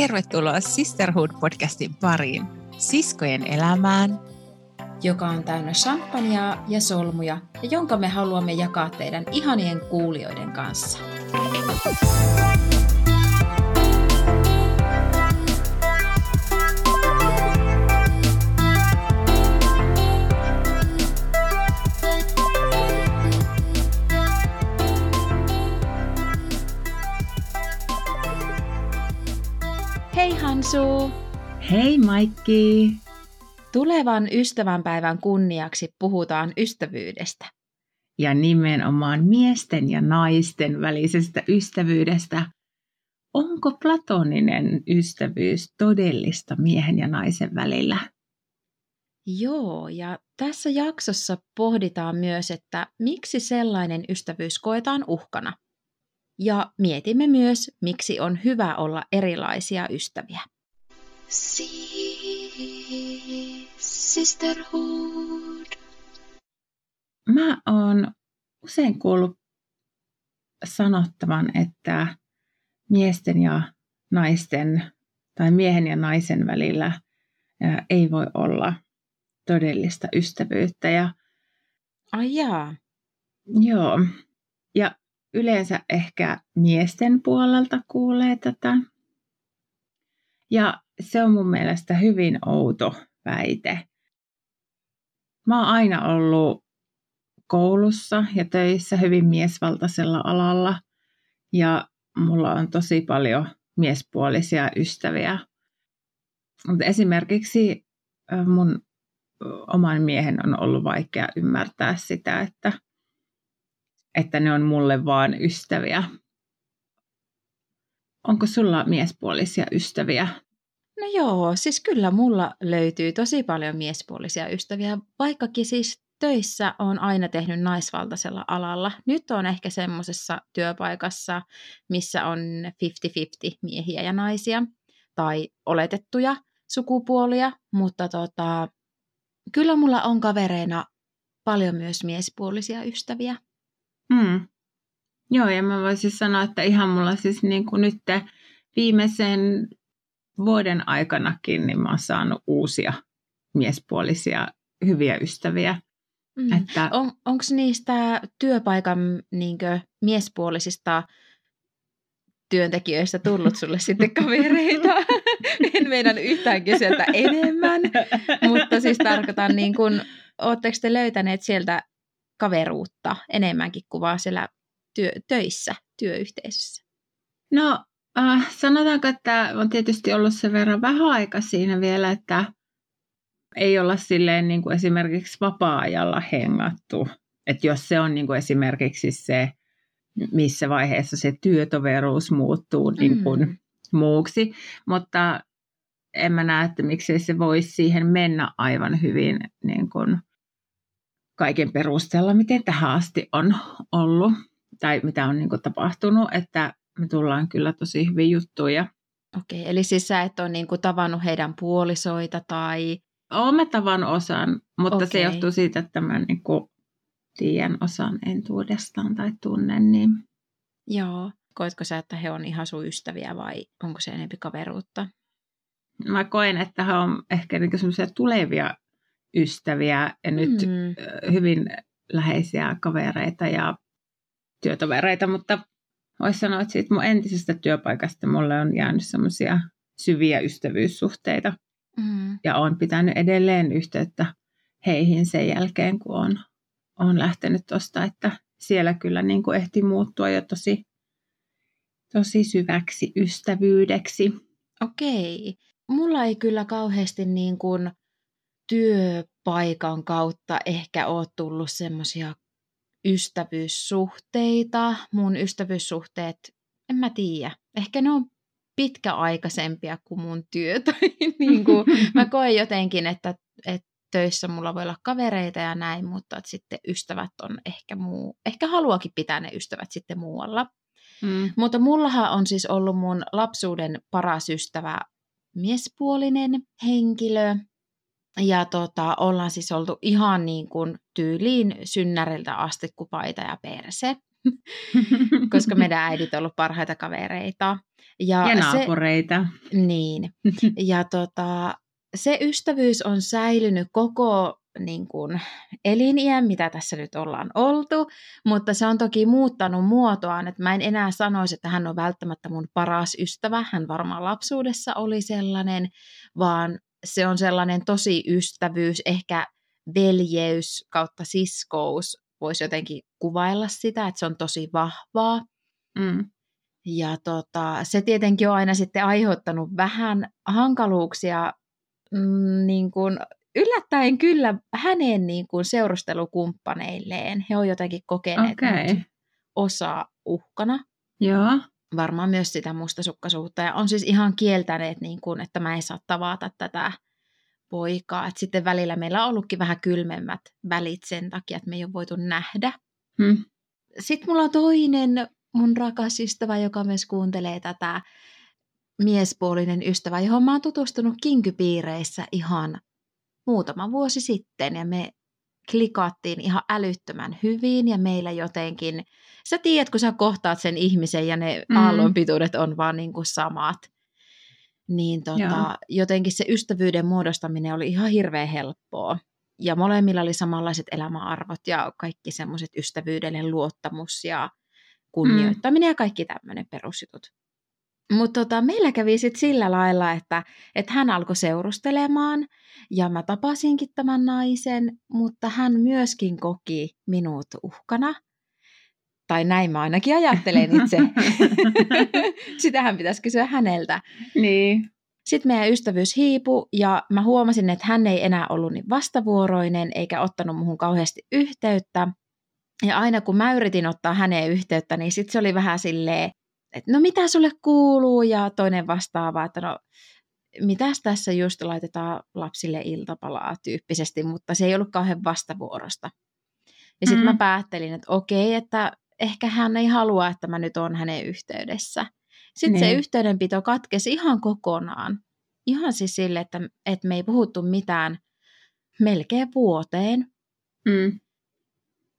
tervetuloa Sisterhood-podcastin pariin, siskojen elämään, joka on täynnä champagnea ja solmuja ja jonka me haluamme jakaa teidän ihanien kuulijoiden kanssa. Hansu! Hei Maikki! Tulevan ystävänpäivän kunniaksi puhutaan ystävyydestä. Ja nimenomaan miesten ja naisten välisestä ystävyydestä. Onko platoninen ystävyys todellista miehen ja naisen välillä? Joo, ja tässä jaksossa pohditaan myös, että miksi sellainen ystävyys koetaan uhkana. Ja mietimme myös, miksi on hyvä olla erilaisia ystäviä. Sisterhood. Mä oon usein kuullut sanottavan, että miesten ja naisten tai miehen ja naisen välillä ei voi olla todellista ystävyyttä. Ja, Ai jaa. Joo. Ja yleensä ehkä miesten puolelta kuulee tätä. Ja se on mun mielestä hyvin outo väite. Mä oon aina ollut koulussa ja töissä hyvin miesvaltaisella alalla ja mulla on tosi paljon miespuolisia ystäviä. Mutta esimerkiksi mun oman miehen on ollut vaikea ymmärtää sitä, että, että ne on mulle vaan ystäviä. Onko sulla miespuolisia ystäviä? No joo, siis kyllä mulla löytyy tosi paljon miespuolisia ystäviä, vaikkakin siis töissä on aina tehnyt naisvaltaisella alalla. Nyt on ehkä semmoisessa työpaikassa, missä on 50-50 miehiä ja naisia tai oletettuja sukupuolia, mutta tota, kyllä mulla on kavereina paljon myös miespuolisia ystäviä. Mm. Joo, ja mä voisin sanoa, että ihan mulla siis niin kuin nyt viimeisen vuoden aikanakin niin mä oon saanut uusia miespuolisia hyviä ystäviä. Mm. Että... On, Onko niistä työpaikan niinkö, miespuolisista työntekijöistä tullut sulle sitten kavereita? en meidän yhtään kysyä enemmän, mutta siis tarkoitan niin kuin, ootteko te löytäneet sieltä kaveruutta enemmänkin kuin vaan siellä työ, töissä, työyhteisössä? No äh, sanotaanko, että on tietysti ollut sen verran vähän aika siinä vielä, että ei olla silleen niin kuin esimerkiksi vapaa-ajalla hengattu. Että jos se on niin kuin esimerkiksi se, missä vaiheessa se työtoveruus muuttuu niin kuin mm. muuksi. Mutta en mä näe, että miksei se voisi siihen mennä aivan hyvin niin kuin kaiken perusteella, miten tähän asti on ollut tai mitä on niin kuin tapahtunut, että me tullaan kyllä tosi hyvin juttuja. Okei, eli siis sä et ole niin kuin tavannut heidän puolisoita tai... Olen mä tavannut osan, mutta Okei. se johtuu siitä, että mä niin kuin tiedän osan entuudestaan tai tunnen. Niin... Joo. Koetko sä, että he on ihan sun ystäviä vai onko se enempi kaveruutta? Mä koen, että he on ehkä niin semmoisia tulevia ystäviä ja nyt mm. hyvin läheisiä kavereita ja työtovereita, mutta voisi sanoa, että siitä mun entisestä työpaikasta mulle on jäänyt semmoisia syviä ystävyyssuhteita. Mm. Ja on pitänyt edelleen yhteyttä heihin sen jälkeen, kun on, on lähtenyt tuosta, että siellä kyllä niin kuin ehti muuttua jo tosi, tosi syväksi ystävyydeksi. Okei. Mulla ei kyllä kauheasti niin kuin työpaikan kautta ehkä ole tullut semmoisia ystävyyssuhteita. Mun ystävyyssuhteet, en mä tiedä, ehkä ne on pitkäaikaisempia kuin mun työ. Tai niin kuin, mä koen jotenkin, että, että töissä mulla voi olla kavereita ja näin, mutta että sitten ystävät on ehkä muu, ehkä haluakin pitää ne ystävät sitten muualla. Mm. Mutta mullahan on siis ollut mun lapsuuden paras ystävä miespuolinen henkilö, ja tota, ollaan siis oltu ihan niin kuin tyyliin synnäriltä asti kuin paita ja perse. koska meidän äidit on ollut parhaita kavereita. Ja, ja naapureita. Se, niin. Ja tota, se ystävyys on säilynyt koko niin kuin, eliniän, mitä tässä nyt ollaan oltu, mutta se on toki muuttanut muotoaan, että mä en enää sanoisi, että hän on välttämättä mun paras ystävä, hän varmaan lapsuudessa oli sellainen, vaan se on sellainen tosi ystävyys, ehkä veljeys kautta siskous, voisi jotenkin kuvailla sitä, että se on tosi vahvaa. Mm. Ja tota, se tietenkin on aina sitten aiheuttanut vähän hankaluuksia mm, niin kuin yllättäen kyllä hänen niin kuin seurustelukumppaneilleen. He on jotenkin kokeneet okay. osa uhkana. Joo. Varmaan myös sitä mustasukkaisuutta. Ja on siis ihan kieltäneet, niin kuin, että mä en saa tavata tätä poikaa. Et sitten välillä meillä on ollutkin vähän kylmemmät välit sen takia, että me ei ole voitu nähdä. Hmm. Sitten mulla on toinen mun rakas ystävä, joka myös kuuntelee tätä miespuolinen ystävä, johon mä oon tutustunut kinkypiireissä ihan muutama vuosi sitten ja me klikattiin ihan älyttömän hyvin ja meillä jotenkin, sä tiedät, kun sä kohtaat sen ihmisen ja ne mm. aallonpituudet on vaan niin kuin samat, niin tota, jotenkin se ystävyyden muodostaminen oli ihan hirveän helppoa. Ja molemmilla oli samanlaiset elämäarvot ja kaikki semmoiset ystävyydelle luottamus ja kunnioittaminen mm. ja kaikki tämmöinen perusjutut. Mutta tota, meillä kävi sitten sillä lailla, että, että hän alkoi seurustelemaan ja mä tapasinkin tämän naisen, mutta hän myöskin koki minut uhkana. Tai näin mä ainakin ajattelen itse. Sitähän pitäisi kysyä häneltä. Niin. Sitten meidän ystävyys hiipu ja mä huomasin, että hän ei enää ollut niin vastavuoroinen eikä ottanut muhun kauheasti yhteyttä. Ja aina kun mä yritin ottaa häneen yhteyttä, niin sitten se oli vähän silleen, että no mitä sulle kuuluu ja toinen vastaava, että no mitäs tässä just laitetaan lapsille iltapalaa tyyppisesti, mutta se ei ollut kauhean vastavuorosta. Ja sitten mm. mä päättelin, että okei, että ehkä hän ei halua, että mä nyt on hänen yhteydessä. Sitten niin. se yhteydenpito katkesi ihan kokonaan. Ihan siis sille, että, että me ei puhuttu mitään melkein vuoteen. Mm.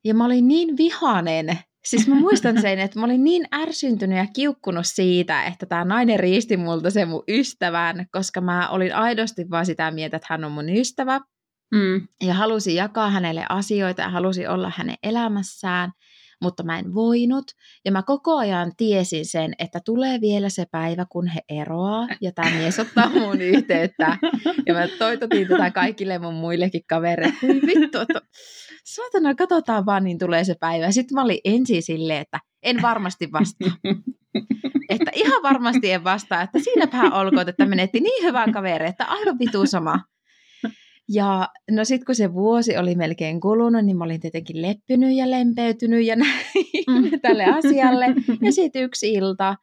Ja mä olin niin vihanen Siis mä muistan sen, että mä olin niin ärsyntynyt ja kiukkunut siitä, että tämä nainen riisti multa sen mun ystävän, koska mä olin aidosti vaan sitä mieltä, että hän on mun ystävä. Mm. Ja halusin jakaa hänelle asioita ja halusin olla hänen elämässään, mutta mä en voinut. Ja mä koko ajan tiesin sen, että tulee vielä se päivä, kun he eroaa ja tämä mies ottaa mun yhteyttä. Ja mä toitotin tätä kaikille mun muillekin kavereille. Vittu, että saatana, katsotaan vaan, niin tulee se päivä. Sitten mä olin ensin silleen, että en varmasti vastaa. että ihan varmasti en vastaa, että siinäpä olkoon, että menetti niin hyvän kaveri, että aivan vitu sama. Ja no sitten kun se vuosi oli melkein kulunut, niin mä olin tietenkin leppynyt ja lempeytynyt ja näin mm. tälle asialle. Ja sitten yksi ilta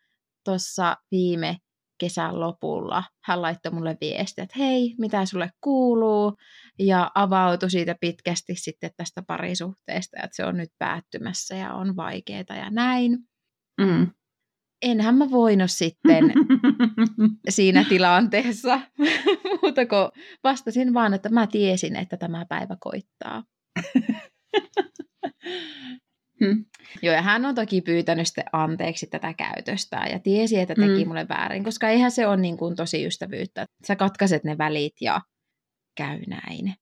tuossa viime kesän lopulla hän laittoi mulle viestiä, että hei, mitä sulle kuuluu? Ja avautui siitä pitkästi sitten tästä parisuhteesta, että se on nyt päättymässä ja on vaikeaa ja näin. Mm. Enhän mä voinut sitten siinä tilanteessa muuta kuin vastasin vaan, että mä tiesin, että tämä päivä koittaa. Hmm. Joo, ja hän on toki pyytänyt sitten anteeksi tätä käytöstä ja tiesi, että teki hmm. mulle väärin, koska eihän se ole niin kuin tosi ystävyyttä. Sä katkaiset ne välit ja käy näin.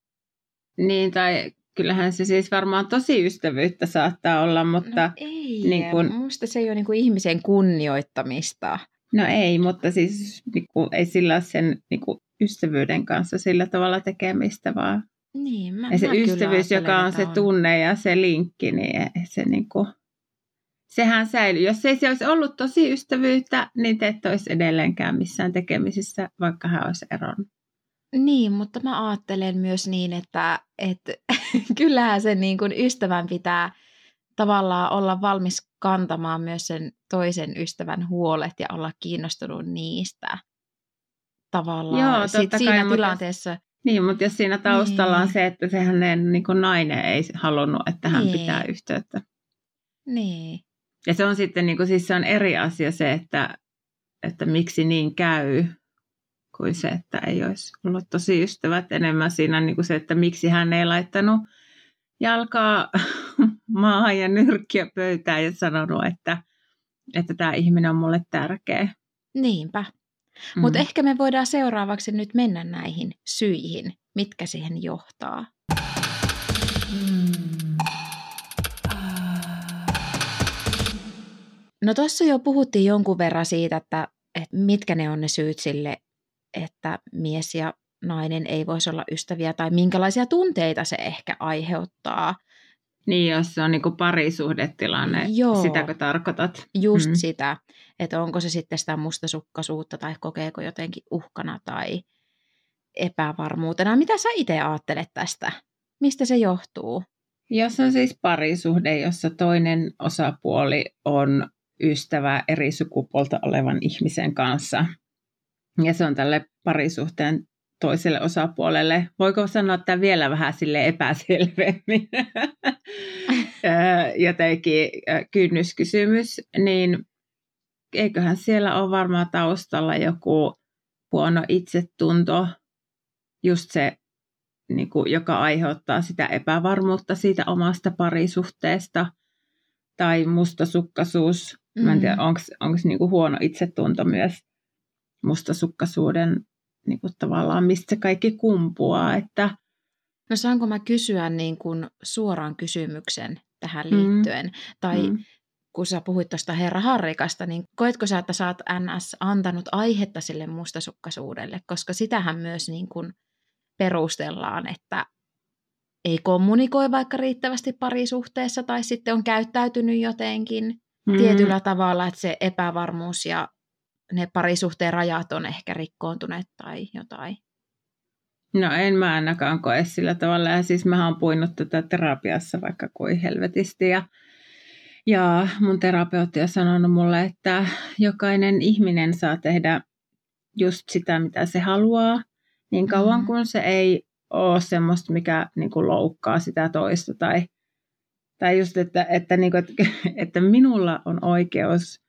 Niin, tai kyllähän se siis varmaan tosi ystävyyttä saattaa olla, mutta... No ei, niin kun... musta se ei ole niin kuin ihmisen kunnioittamista. No ei, mutta siis niin kuin, ei sillä sen niin kuin, ystävyyden kanssa sillä tavalla tekemistä, vaan niin, mä, ja se mä ystävyys, joka on se on. tunne ja se linkki, niin se niinku, sehän säilyy. Jos ei se olisi ollut tosi ystävyyttä, niin te et olisi edelleenkään missään tekemisissä, vaikka hän olisi eronnut. Niin, mutta mä ajattelen myös niin, että, että kyllähän sen niin kuin ystävän pitää tavallaan olla valmis kantamaan myös sen toisen ystävän huolet ja olla kiinnostunut niistä. Tavallaan Joo, Sit siinä kai, tilanteessa, mutta niin, mutta jos siinä taustalla niin. on se, että se hänen niin kuin nainen ei halunnut, että hän niin. pitää yhteyttä. Niin. Ja se on sitten, niin kuin, siis se on eri asia se, että, että miksi niin käy, kuin se, että ei olisi ollut tosi ystävät. Enemmän siinä niin kuin se, että miksi hän ei laittanut jalkaa maahan ja nyrkkiä pöytään ja sanonut, että, että tämä ihminen on mulle tärkeä. Niinpä. Mm. Mutta ehkä me voidaan seuraavaksi nyt mennä näihin syihin, mitkä siihen johtaa. Mm. No tuossa jo puhuttiin jonkun verran siitä, että, että mitkä ne on ne syyt sille, että mies ja nainen ei voisi olla ystäviä tai minkälaisia tunteita se ehkä aiheuttaa. Niin, jos se on niin parisuhdetilanne, Joo, sitäkö tarkoitat? Just mm. sitä, että onko se sitten sitä mustasukkaisuutta tai kokeeko jotenkin uhkana tai epävarmuutena. Mitä sä itse ajattelet tästä? Mistä se johtuu? Jos on siis parisuhde, jossa toinen osapuoli on ystävä eri sukupuolta olevan ihmisen kanssa, ja se on tälle parisuhteen toiselle osapuolelle. Voiko sanoa että vielä vähän sille epäselvemmin? Jotenkin kynnyskysymys, niin eiköhän siellä ole varmaan taustalla joku huono itsetunto, just se, niin kuin, joka aiheuttaa sitä epävarmuutta siitä omasta parisuhteesta, tai mustasukkaisuus. Mm. Mä en tiedä, onko mm. niin huono itsetunto myös mustasukkaisuuden niin kuin tavallaan, mistä se kaikki kumpuaa. Että... No saanko mä kysyä niin kuin suoraan kysymyksen tähän mm. liittyen? Mm. Tai mm. kun sä puhuit tuosta Herra Harrikasta, niin koetko sä, että sä oot NS antanut aihetta sille mustasukkaisuudelle? Koska sitähän myös niin kuin perustellaan, että ei kommunikoi vaikka riittävästi parisuhteessa tai sitten on käyttäytynyt jotenkin mm. tietyllä tavalla, että se epävarmuus ja ne parisuhteen rajat on ehkä rikkoontuneet tai jotain? No en mä ainakaan koe sillä tavalla. Ja siis mä oon puinut tätä terapiassa vaikka kuin helvetisti. Ja, ja mun terapeutti on sanonut mulle, että jokainen ihminen saa tehdä just sitä, mitä se haluaa, niin kauan mm. kun se ei ole semmoista, mikä niin kuin loukkaa sitä toista. Tai, tai just, että, että, niin kuin, että, että minulla on oikeus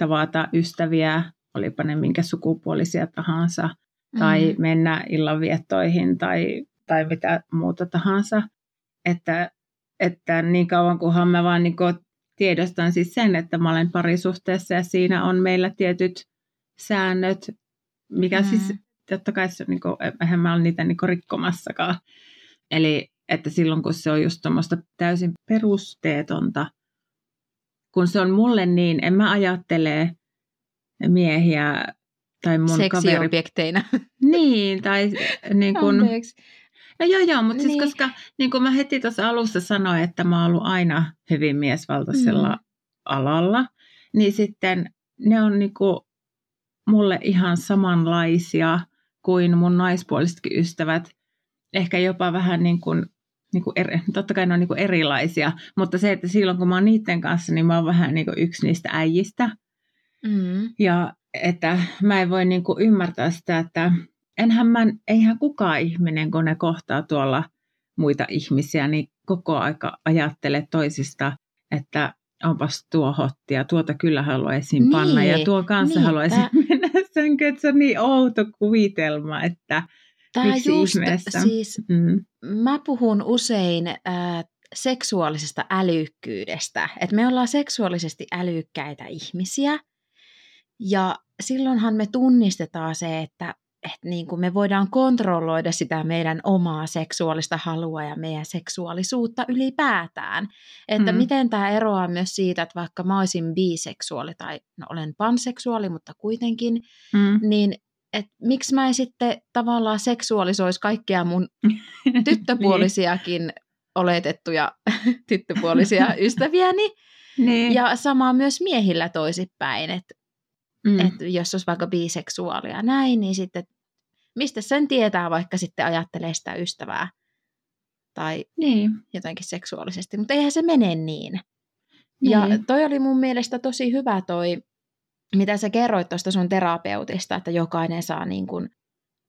tavata ystäviä, olipa ne minkä sukupuolisia tahansa, tai mennä illanviettoihin tai, tai mitä muuta tahansa. Että, että niin kauan kunhan mä vaan niin tiedostan siis sen, että mä olen parisuhteessa ja siinä on meillä tietyt säännöt, mikä mm. siis totta kai se, niin kuin, eihän mä ole niitä niin rikkomassakaan. Eli että silloin kun se on just tuommoista täysin perusteetonta kun se on mulle niin, en mä ajattele miehiä tai mun Seksiobjekteina. Kaveri... Niin, tai niin kun... No joo, joo, mutta siis niin. siis koska niin kuin mä heti tuossa alussa sanoin, että mä oon ollut aina hyvin miesvaltaisella mm. alalla, niin sitten ne on niin kuin mulle ihan samanlaisia kuin mun naispuolisetkin ystävät. Ehkä jopa vähän niin kuin niin kuin eri, totta kai ne on niin kuin erilaisia, mutta se, että silloin kun mä oon niiden kanssa, niin mä oon vähän niin kuin yksi niistä äijistä. Mm. Ja että mä en voi niin kuin ymmärtää sitä, että enhän mä, eihän kukaan ihminen, kun ne kohtaa tuolla muita ihmisiä, niin koko aika ajattele toisista, että onpas tuo hottia, tuota kyllä haluaisin niin, panna ja tuo kanssa niin, haluaisin mennä sen, että se on niin outo kuvitelma, että Tämä Miksi just, ihmeessä? siis mm. mä puhun usein äh, seksuaalisesta älykkyydestä, että me ollaan seksuaalisesti älykkäitä ihmisiä ja silloinhan me tunnistetaan se, että, että niin kuin me voidaan kontrolloida sitä meidän omaa seksuaalista halua ja meidän seksuaalisuutta ylipäätään. Että mm. miten tämä eroaa myös siitä, että vaikka mä olisin biseksuaali tai no, olen panseksuaali, mutta kuitenkin, mm. niin että miksi mä en sitten tavallaan seksuaalisoisi kaikkia mun tyttöpuolisiakin niin. oletettuja tyttöpuolisia ystäviäni. Niin. Ja sama myös miehillä toisipäin, että mm. et jos olisi vaikka biseksuaalia näin, niin sitten mistä sen tietää, vaikka sitten ajattelee sitä ystävää tai niin. jotenkin seksuaalisesti, mutta eihän se mene niin. niin. Ja toi oli mun mielestä tosi hyvä toi mitä sä kerroit tuosta sun terapeutista, että jokainen saa niin kuin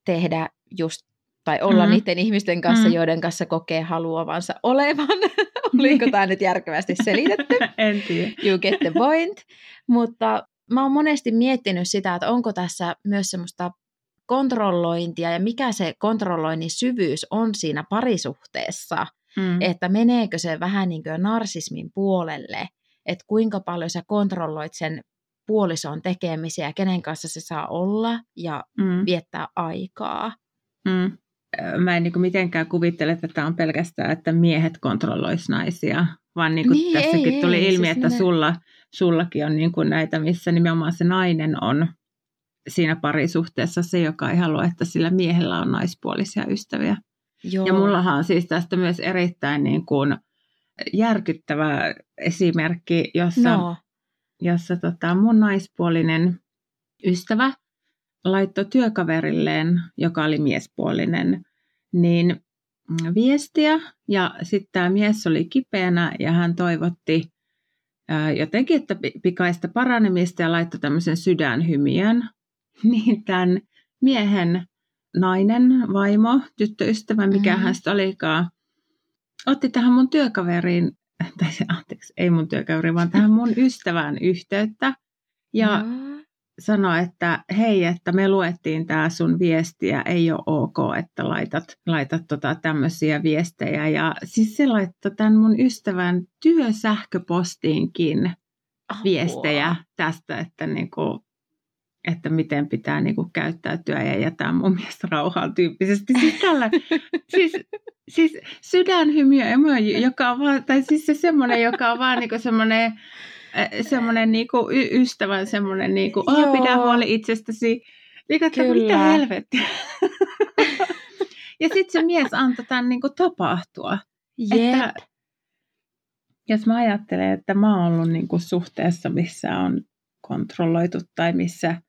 tehdä just tai olla mm. niiden ihmisten kanssa, mm. joiden kanssa kokee haluavansa olevan. Oliko tämä nyt järkevästi selitetty? en tiedä. You get the point. Mutta mä oon monesti miettinyt sitä, että onko tässä myös semmoista kontrollointia ja mikä se kontrolloinnin syvyys on siinä parisuhteessa. mm. että meneekö se vähän niin kuin narsismin puolelle, että kuinka paljon sä kontrolloit sen puolison tekemisiä, kenen kanssa se saa olla ja mm. viettää aikaa. Mm. Mä en niin mitenkään kuvittele, että tämä on pelkästään, että miehet kontrollois naisia, vaan niin kuin niin, tässäkin ei, tuli ei, ilmi, siis että ne... sulla, sullakin on niin kuin näitä, missä nimenomaan se nainen on siinä parisuhteessa se, joka ei halua, että sillä miehellä on naispuolisia ystäviä. Joo. Ja mullahan on siis tästä myös erittäin niin kuin järkyttävä esimerkki, jossa, no. Jossa tota mun naispuolinen ystävä laittoi työkaverilleen, joka oli miespuolinen, niin viestiä. Ja sitten tämä mies oli kipeänä ja hän toivotti jotenkin, että pikaista paranemista ja laittoi tämmöisen sydänhymiön. Niin tämän miehen nainen, vaimo, tyttöystävä, mikä mm-hmm. hän sitten olikaan, otti tähän mun työkaveriin, tai anteeksi, ei mun työkaveri, vaan tähän mun ystävään yhteyttä. Ja mm. sanoi, että hei, että me luettiin tämä sun viestiä, ei ole ok, että laitat, laitat tota tämmöisiä viestejä. Ja siis se laittoi tämän mun ystävän työsähköpostiinkin Apua. viestejä tästä, että niinku, että miten pitää niin kuin käyttäytyä ja jättää mun mielestä rauhaan tyyppisesti. Siis, tällä, siis, siis sydänhymiö emoji, joka on vaan, tai siis se semmoinen, joka on vaan niin semmoinen, äh, semmoinen niin kuin y- ystävän semmoinen, niin kuin, oh, pidä huoli itsestäsi. Niin, että Kyllä. mitä helvettiä. ja sitten se mies antoi tämän niin kuin tapahtua. Yep. Että, jos mä ajattelen, että mä oon ollut niin kuin suhteessa, missä on kontrolloitu tai missä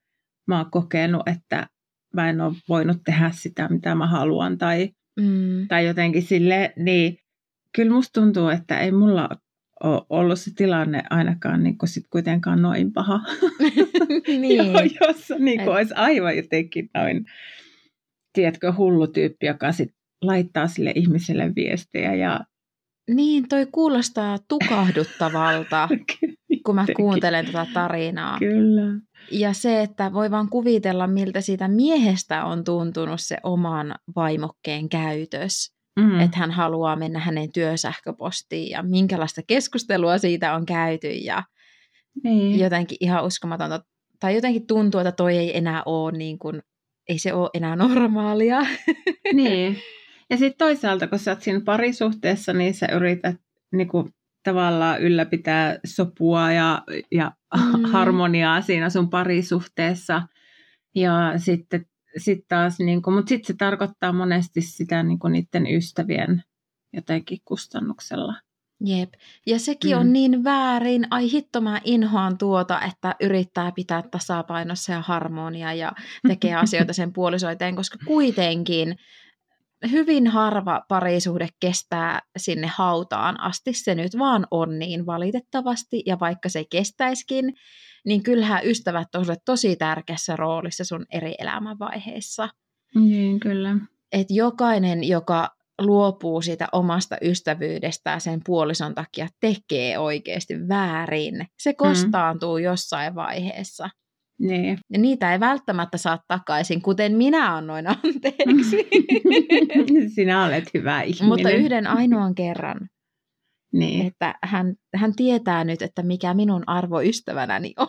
mä oon kokenut, että mä en ole voinut tehdä sitä, mitä mä haluan tai, mm. tai jotenkin sille, niin kyllä musta tuntuu, että ei mulla ole ollut se tilanne ainakaan niin kuin sit kuitenkaan noin paha, niin. jossa niin kuin olisi aivan jotenkin noin, tiedätkö, hullu tyyppi, joka sit laittaa sille ihmiselle viestejä ja niin, toi kuulostaa tukahduttavalta, kun mä kuuntelen tätä tarinaa. Kyllä. Ja se, että voi vaan kuvitella, miltä siitä miehestä on tuntunut se oman vaimokkeen käytös. Mm. Että hän haluaa mennä hänen työsähköpostiin ja minkälaista keskustelua siitä on käyty ja niin. jotenkin ihan uskomatonta. Tai jotenkin tuntuu, että toi ei enää ole niin kuin, ei se ole enää normaalia. Niin. Ja sitten toisaalta, kun sä oot siinä parisuhteessa, niin sä yrität niin kuin, tavallaan ylläpitää sopua ja, ja mm. harmoniaa siinä sun parisuhteessa. Ja sitten sit taas, niin kuin, mutta sitten se tarkoittaa monesti sitä niin kuin niiden ystävien jotenkin kustannuksella. Jep. Ja sekin mm. on niin väärin. Ai hitto, mä inhoan tuota, että yrittää pitää tasapainossa ja harmonia ja tekee asioita sen puolisoiteen, koska kuitenkin hyvin harva parisuhde kestää sinne hautaan asti. Se nyt vaan on niin valitettavasti, ja vaikka se kestäiskin, niin kyllähän ystävät on tosi tärkeässä roolissa sun eri elämänvaiheissa. Niin, kyllä. Et jokainen, joka luopuu siitä omasta ystävyydestään sen puolison takia, tekee oikeasti väärin. Se mm. kostaantuu mm. jossain vaiheessa. Niin. Ja niitä ei välttämättä saa takaisin, kuten minä annoin anteeksi. Sinä olet hyvä ihminen. Mutta yhden ainoan kerran. Niin. Että hän, hän tietää nyt, että mikä minun arvo ystävänäni on.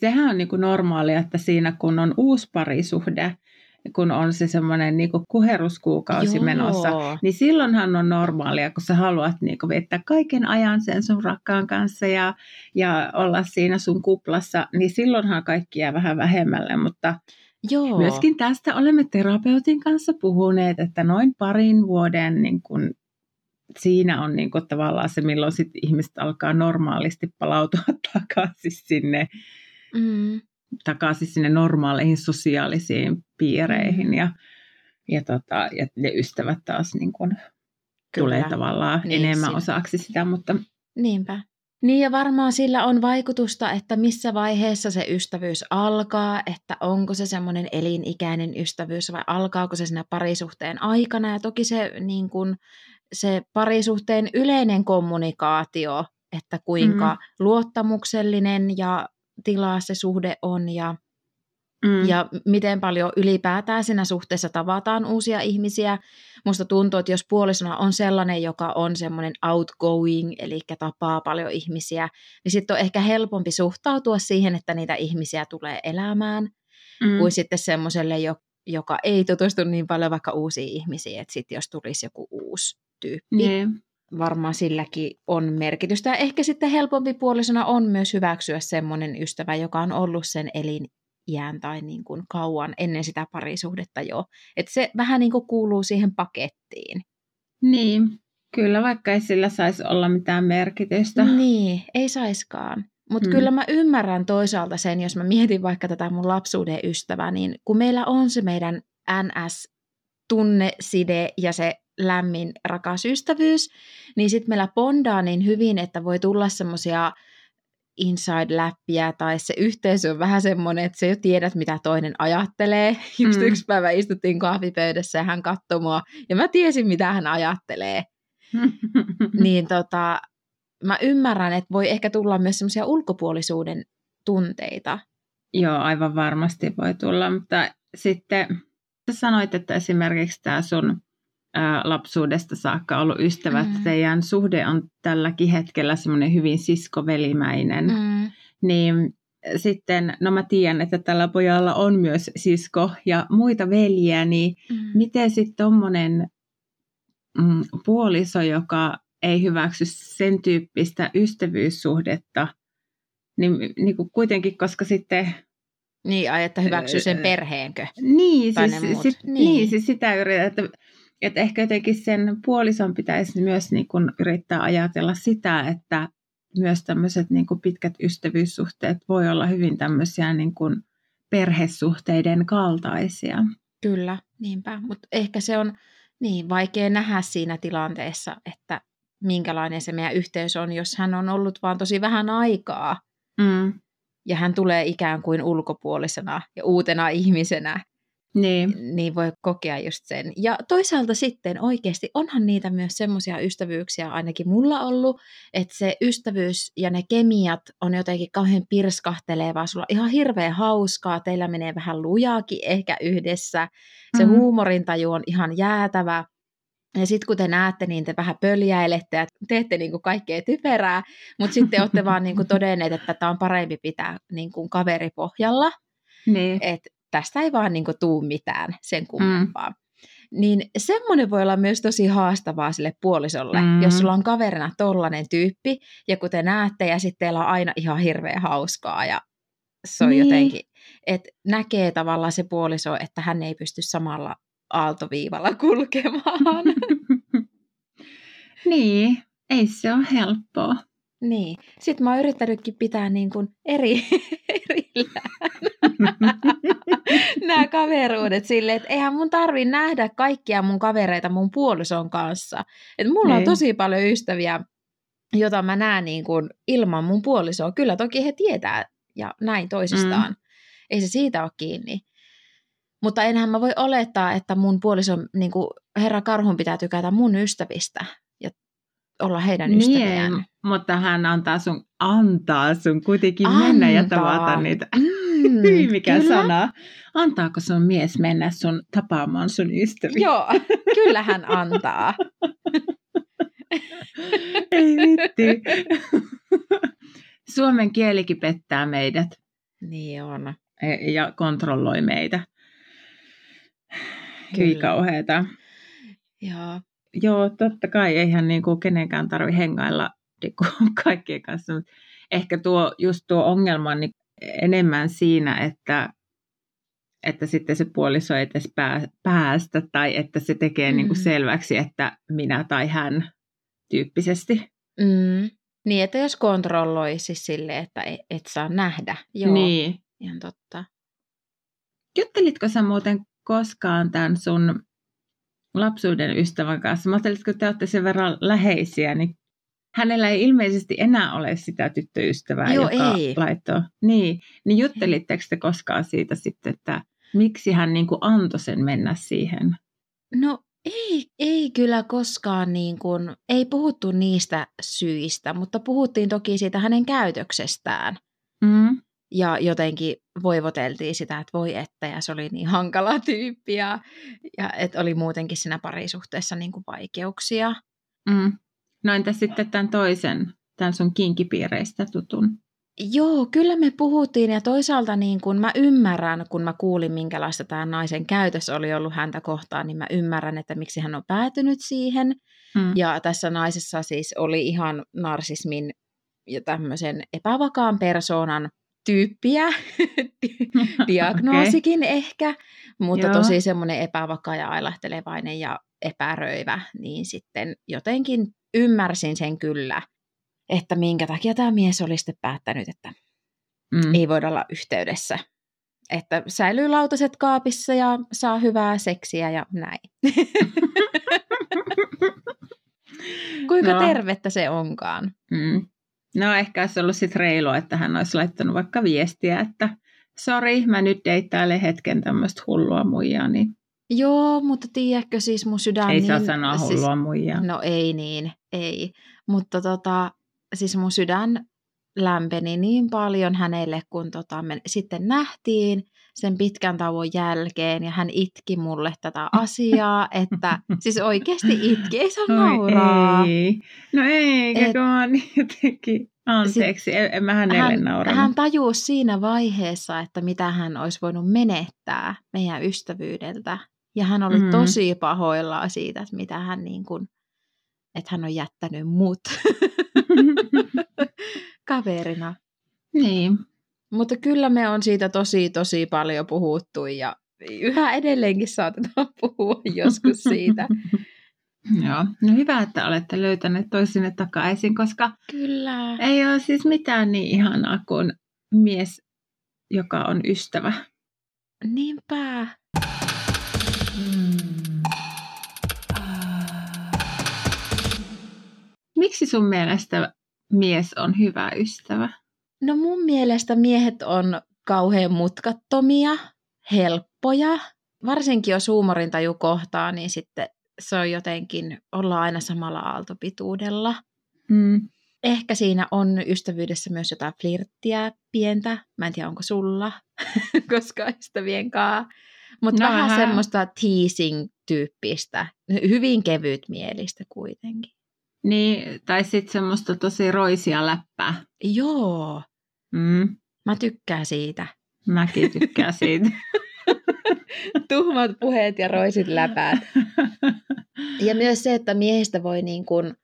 Sehän on niin kuin normaalia, että siinä kun on uusi parisuhde, kun on se semmoinen niin kuheruskuukausi Joo. menossa, niin silloinhan on normaalia, kun sä haluat niin kuin viettää kaiken ajan sen sun rakkaan kanssa ja, ja olla siinä sun kuplassa, niin silloinhan kaikki jää vähän vähemmälle, mutta Joo. myöskin tästä olemme terapeutin kanssa puhuneet, että noin parin vuoden niin kuin siinä on niin kuin tavallaan se, milloin sit ihmiset alkaa normaalisti palautua takaisin sinne mm takaisin sinne normaaleihin sosiaalisiin piireihin ja, ja, tota, ja ne ystävät taas niin kuin tulee tavallaan niin, enemmän siinä. osaksi sitä, mutta... Niinpä. Niin ja varmaan sillä on vaikutusta, että missä vaiheessa se ystävyys alkaa, että onko se semmoinen elinikäinen ystävyys vai alkaako se siinä parisuhteen aikana. Ja toki se, niin kun, se parisuhteen yleinen kommunikaatio, että kuinka mm. luottamuksellinen ja tilaa se suhde on ja, Mm. ja miten paljon ylipäätään siinä suhteessa tavataan uusia ihmisiä. Musta tuntuu, että jos puolisona on sellainen, joka on semmoinen outgoing, eli tapaa paljon ihmisiä, niin sitten on ehkä helpompi suhtautua siihen, että niitä ihmisiä tulee elämään, mm. kuin sitten semmoiselle, jo- joka ei tutustu niin paljon vaikka uusiin ihmisiin, että sitten jos tulisi joku uusi tyyppi, Niin. Varmaan silläkin on merkitystä. Ja ehkä sitten helpompi puolisona on myös hyväksyä semmoinen ystävä, joka on ollut sen eliniän tai niin kuin kauan ennen sitä parisuhdetta jo. Että se vähän niin kuin kuuluu siihen pakettiin. niin, kyllä vaikka ei sillä saisi olla mitään merkitystä. Niin, ei saiskaan. Mutta Mm. mm. kyllä mä ymmärrän toisaalta sen, jos mä mietin vaikka tätä mun lapsuuden ystävää, niin kun meillä on se meidän NS-tunneside ja se lämmin rakas ystävyys, niin sitten meillä bondaa niin hyvin, että voi tulla semmoisia inside-läppiä tai se yhteys on vähän semmoinen, että sä jo tiedät, mitä toinen ajattelee. Just Mm. yksi päivä istuttiin kahvipöydässä ja hän katsoi mua ja mä tiesin, mitä hän ajattelee. niin tota, mä ymmärrän, että voi ehkä tulla myös semmoisia ulkopuolisuuden tunteita. Joo, aivan varmasti voi tulla, mutta sitten sä sanoit, että esimerkiksi tämä sun lapsuudesta saakka ollut ystävä, mm. teidän suhde on tälläkin hetkellä semmoinen hyvin siskovelimäinen, mm. Niin sitten, no mä tiedän, että tällä pojalla on myös sisko ja muita veljiä, niin Mm. miten sitten tommonen mm, puoliso, joka ei hyväksy sen tyyppistä ystävyyssuhdetta, niin, niin kuin kuitenkin, koska sitten Niin, ai, että hyväksyy sen perheenkö? Niin, Tai siis, sit, Niin. niin. siis sitä yritän, että, että ehkä jotenkin sen puolison pitäisi myös niin kuin yrittää ajatella sitä, että myös tämmöiset niin kuin pitkät ystävyyssuhteet voi olla hyvin tämmöisiä niin kuin perhesuhteiden kaltaisia. Kyllä, niinpä. Mutta ehkä se on niin vaikea nähdä siinä tilanteessa, että minkälainen se meidän yhteys on, jos hän on ollut vaan tosi vähän aikaa Mm. ja hän tulee ikään kuin ulkopuolisena ja uutena ihmisenä, Niin, niin voi kokea just sen. Ja toisaalta sitten oikeasti onhan niitä myös semmoisia ystävyyksiä ainakin mulla ollut, että se ystävyys ja ne kemiat on jotenkin kauhean pirskahtelevaa, sulla on ihan hirveän hauskaa, teillä menee vähän lujaakin ehkä yhdessä, se Mhm. mm-hmm. huumorintaju on ihan jäätävä, ja sitten kun te näette, niin te vähän pöljäilette ja teette niinku kaikkea typerää, mutta sitten olette vaan niinku todenneet, että tämä on parempi pitää niinku kaveripohjalla, niin. että tästä ei vaan niinku tuu mitään sen kummempaa. Mm. Niin semmoinen voi olla myös tosi haastavaa sille puolisolle, Mm. mm. jos sulla on kaverina tollainen tyyppi, ja kun te näette, ja sitten teillä on aina ihan hirveän hauskaa, ja se on Niin. niin. jotenkin, että näkee tavallaan se puoliso, että hän ei pysty samalla aaltoviivalla kulkemaan. niin, ei se ole helppoa. niin. Sitten mä oon yrittänytkin pitää niin kuin eri, erillään nämä kaveruudet silleen, että eihän mun tarvi nähdä kaikkia mun kavereita mun puolison kanssa. Et mulla on Niin. tosi paljon ystäviä, jota mä näen niin kuin ilman mun puolisoa. Kyllä toki he tietää ja näin toisistaan. Mm. Ei se siitä ole kiinni. Mutta enhän mä voi olettaa, että mun puoliso, niin kuin herra Karhun pitää tykätä mun ystävistä ja olla heidän ystäviään. Niin, mutta hän antaa sun, antaa sun kuitenkin mennä ja Antaa. tavata niitä. Mm, Hyi, mikä kyllä. sana. Antaako sun mies mennä sun tapaamaan sun ystäviä? Joo, kyllä hän antaa. Ei vitti. Suomen kielikin pettää meidät Niin on. e- ja kontrolloi meitä. Hyi Kyllä. kauheeta. Joo. Joo, totta kai eihän niinku kenenkään tarvi hengailla niinku kaikkien kanssa. Mutta ehkä tuo, just tuo ongelma on niin enemmän siinä, että, että sitten se puoliso ei edes pää, päästä tai että se tekee mm. niinku Mm. selväksi, että minä tai hän tyyppisesti. Mm. Niin, että jos kontrolloisi sille, että et, et saa nähdä. Joo, niin. Niin. ihan totta. Juttelitko sä muuten koskaan tämän sun lapsuuden ystävän kanssa? Mä ajattelin, että kun te olette sen verran läheisiä, niin hänellä ei ilmeisesti enää ole sitä tyttöystävää, Joo, joka ei. laittoi. Niin, niin juttelitteko te koskaan siitä sitten, että miksi hän niin kuin antoi sen mennä siihen? No ei, ei kyllä koskaan niin kuin, ei puhuttu niistä syistä, mutta puhuttiin toki siitä hänen käytöksestään. Mm. ja jotenkin voivoteltiin sitä, että voi että, ja se oli niin hankala tyyppi, ja, ja että oli muutenkin siinä parisuhteessa niin kuin vaikeuksia. Mm. No entä sitten tämän toisen, tämän sun kinkipiireistä tutun? Joo, kyllä me puhuttiin ja toisaalta niin kun mä ymmärrän, kun mä kuulin minkälaista tämä naisen käytös oli ollut häntä kohtaan, niin mä ymmärrän, että miksi hän on päätynyt siihen. Mm. Ja tässä naisessa siis oli ihan narsismin ja tämmöisen epävakaan persoonan tyyppiä, diagnoosikin okay. ehkä, mutta Joo. tosi semmoinen epävakaa ja ailahtelevainen ja epäröivä, niin sitten jotenkin ymmärsin sen kyllä – että minkä takia tämä mies oli sitten päättänyt, että mm. ei voida olla yhteydessä. Että säilyy lautaset kaapissa ja saa hyvää seksiä ja näin. Kuinka no. tervettä se onkaan? Mm. No ehkä olisi ollut sitten reilua, että hän olisi laittanut vaikka viestiä, että sori, mä nyt deittailen hetken tämmöistä hullua muijaa, niin Joo, mutta tiedätkö siis mun sydän... Ei niin, saa sanoa siis hullua siis, muijaa. No ei niin, ei. Mutta tota, siis mun sydän lämpeni niin paljon hänelle, kun tota, me sitten nähtiin sen pitkän tauon jälkeen ja hän itki mulle tätä asiaa, että siis oikeasti itki, ei saa nauraa. Ei. No eikä, Et, kun mä jotenkin anteeksi, sit, en, en mä hänelle hän, nauranut. Hän tajusi siinä vaiheessa, että mitä hän olisi voinut menettää meidän ystävyydeltä. Ja hän oli mm. tosi pahoillaan siitä, että mitä hän niin kuin, että hän on jättänyt mut. kaverina. Niin. Mutta kyllä me on siitä tosi, tosi paljon puhuttu ja yhä edelleenkin saatetaan puhua joskus siitä. Joo, no hyvä, että olette löytäneet toisenne takaisin, koska Kyllä. ei ole siis mitään niin ihanaa kuin mies, joka on ystävä. Niinpä. Miksi sun mielestä mies on hyvä ystävä? No mun mielestä miehet on kauhean mutkattomia, helppoja. Varsinkin jos huumorintaju kohtaa, niin sitten se on jotenkin, olla aina samalla aaltopituudella. Mm. Ehkä siinä on ystävyydessä myös jotain flirttiä pientä. Mä en tiedä, onko sulla, koska ystävien kanssa. Mutta no, vähän, semmoista teasing-tyyppistä. Hyvin kevyt mielistä kuitenkin. Niin, tai sitten semmoista tosi roisia läppää. Joo. Mm. Mä tykkään siitä. Mäkin tykkään siitä. Tuhmat puheet ja roisit läpäät. Ja myös se, että miehistä voi niin kuin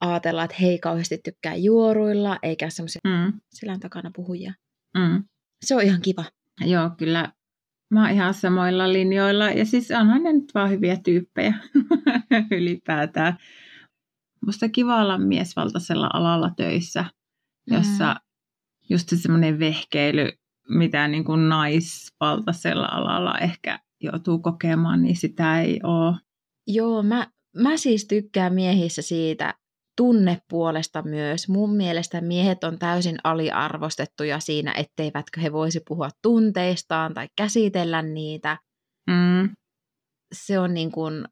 ajatella, että hei kauheasti tykkää juoruilla, eikä semmoisia mm. selän takana puhujia. Mm. Se on ihan kiva. Joo, kyllä. Mä oon ihan samoilla linjoilla. Ja siis onhan ne nyt vaan hyviä tyyppejä ylipäätään musta kiva olla miesvaltaisella alalla töissä, jossa mm. just semmoinen vehkeily, mitä niin kuin naisvaltaisella alalla ehkä joutuu kokemaan, niin sitä ei ole. Joo, mä, mä siis tykkään miehissä siitä tunnepuolesta myös. Mun mielestä miehet on täysin aliarvostettuja siinä, etteivätkö he voisi puhua tunteistaan tai käsitellä niitä. Mm. Se on niin kuin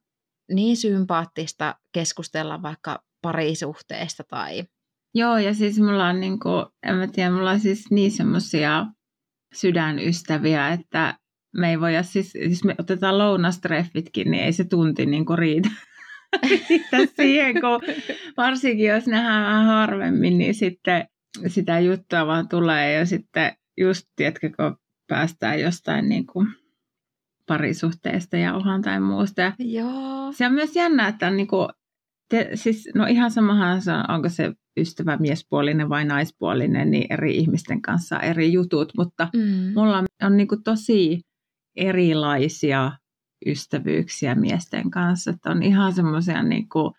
niin sympaattista keskustella vaikka parisuhteesta tai... Joo, ja siis mulla on niin kuin, en mä tiedä, mulla on siis niin semmoisia sydänystäviä, että me ei voida siis, jos me otetaan lounastreffitkin, niin ei se tunti niin kuin riitä. riitä siihen, kun varsinkin jos nähdään vähän harvemmin, niin sitten sitä juttua vaan tulee ja sitten just, tiedätkö, kun päästään jostain niin kuin parisuhteesta ja ohan tai muusta. Joo. Se on myös jännä, että on niin kuin, te, siis, no ihan samahan se on, onko se ystävä miespuolinen vai naispuolinen, niin eri ihmisten kanssa eri jutut, mutta mm. mulla on niin kuin tosi erilaisia ystävyyksiä miesten kanssa, että on ihan semmoisia niin kuin,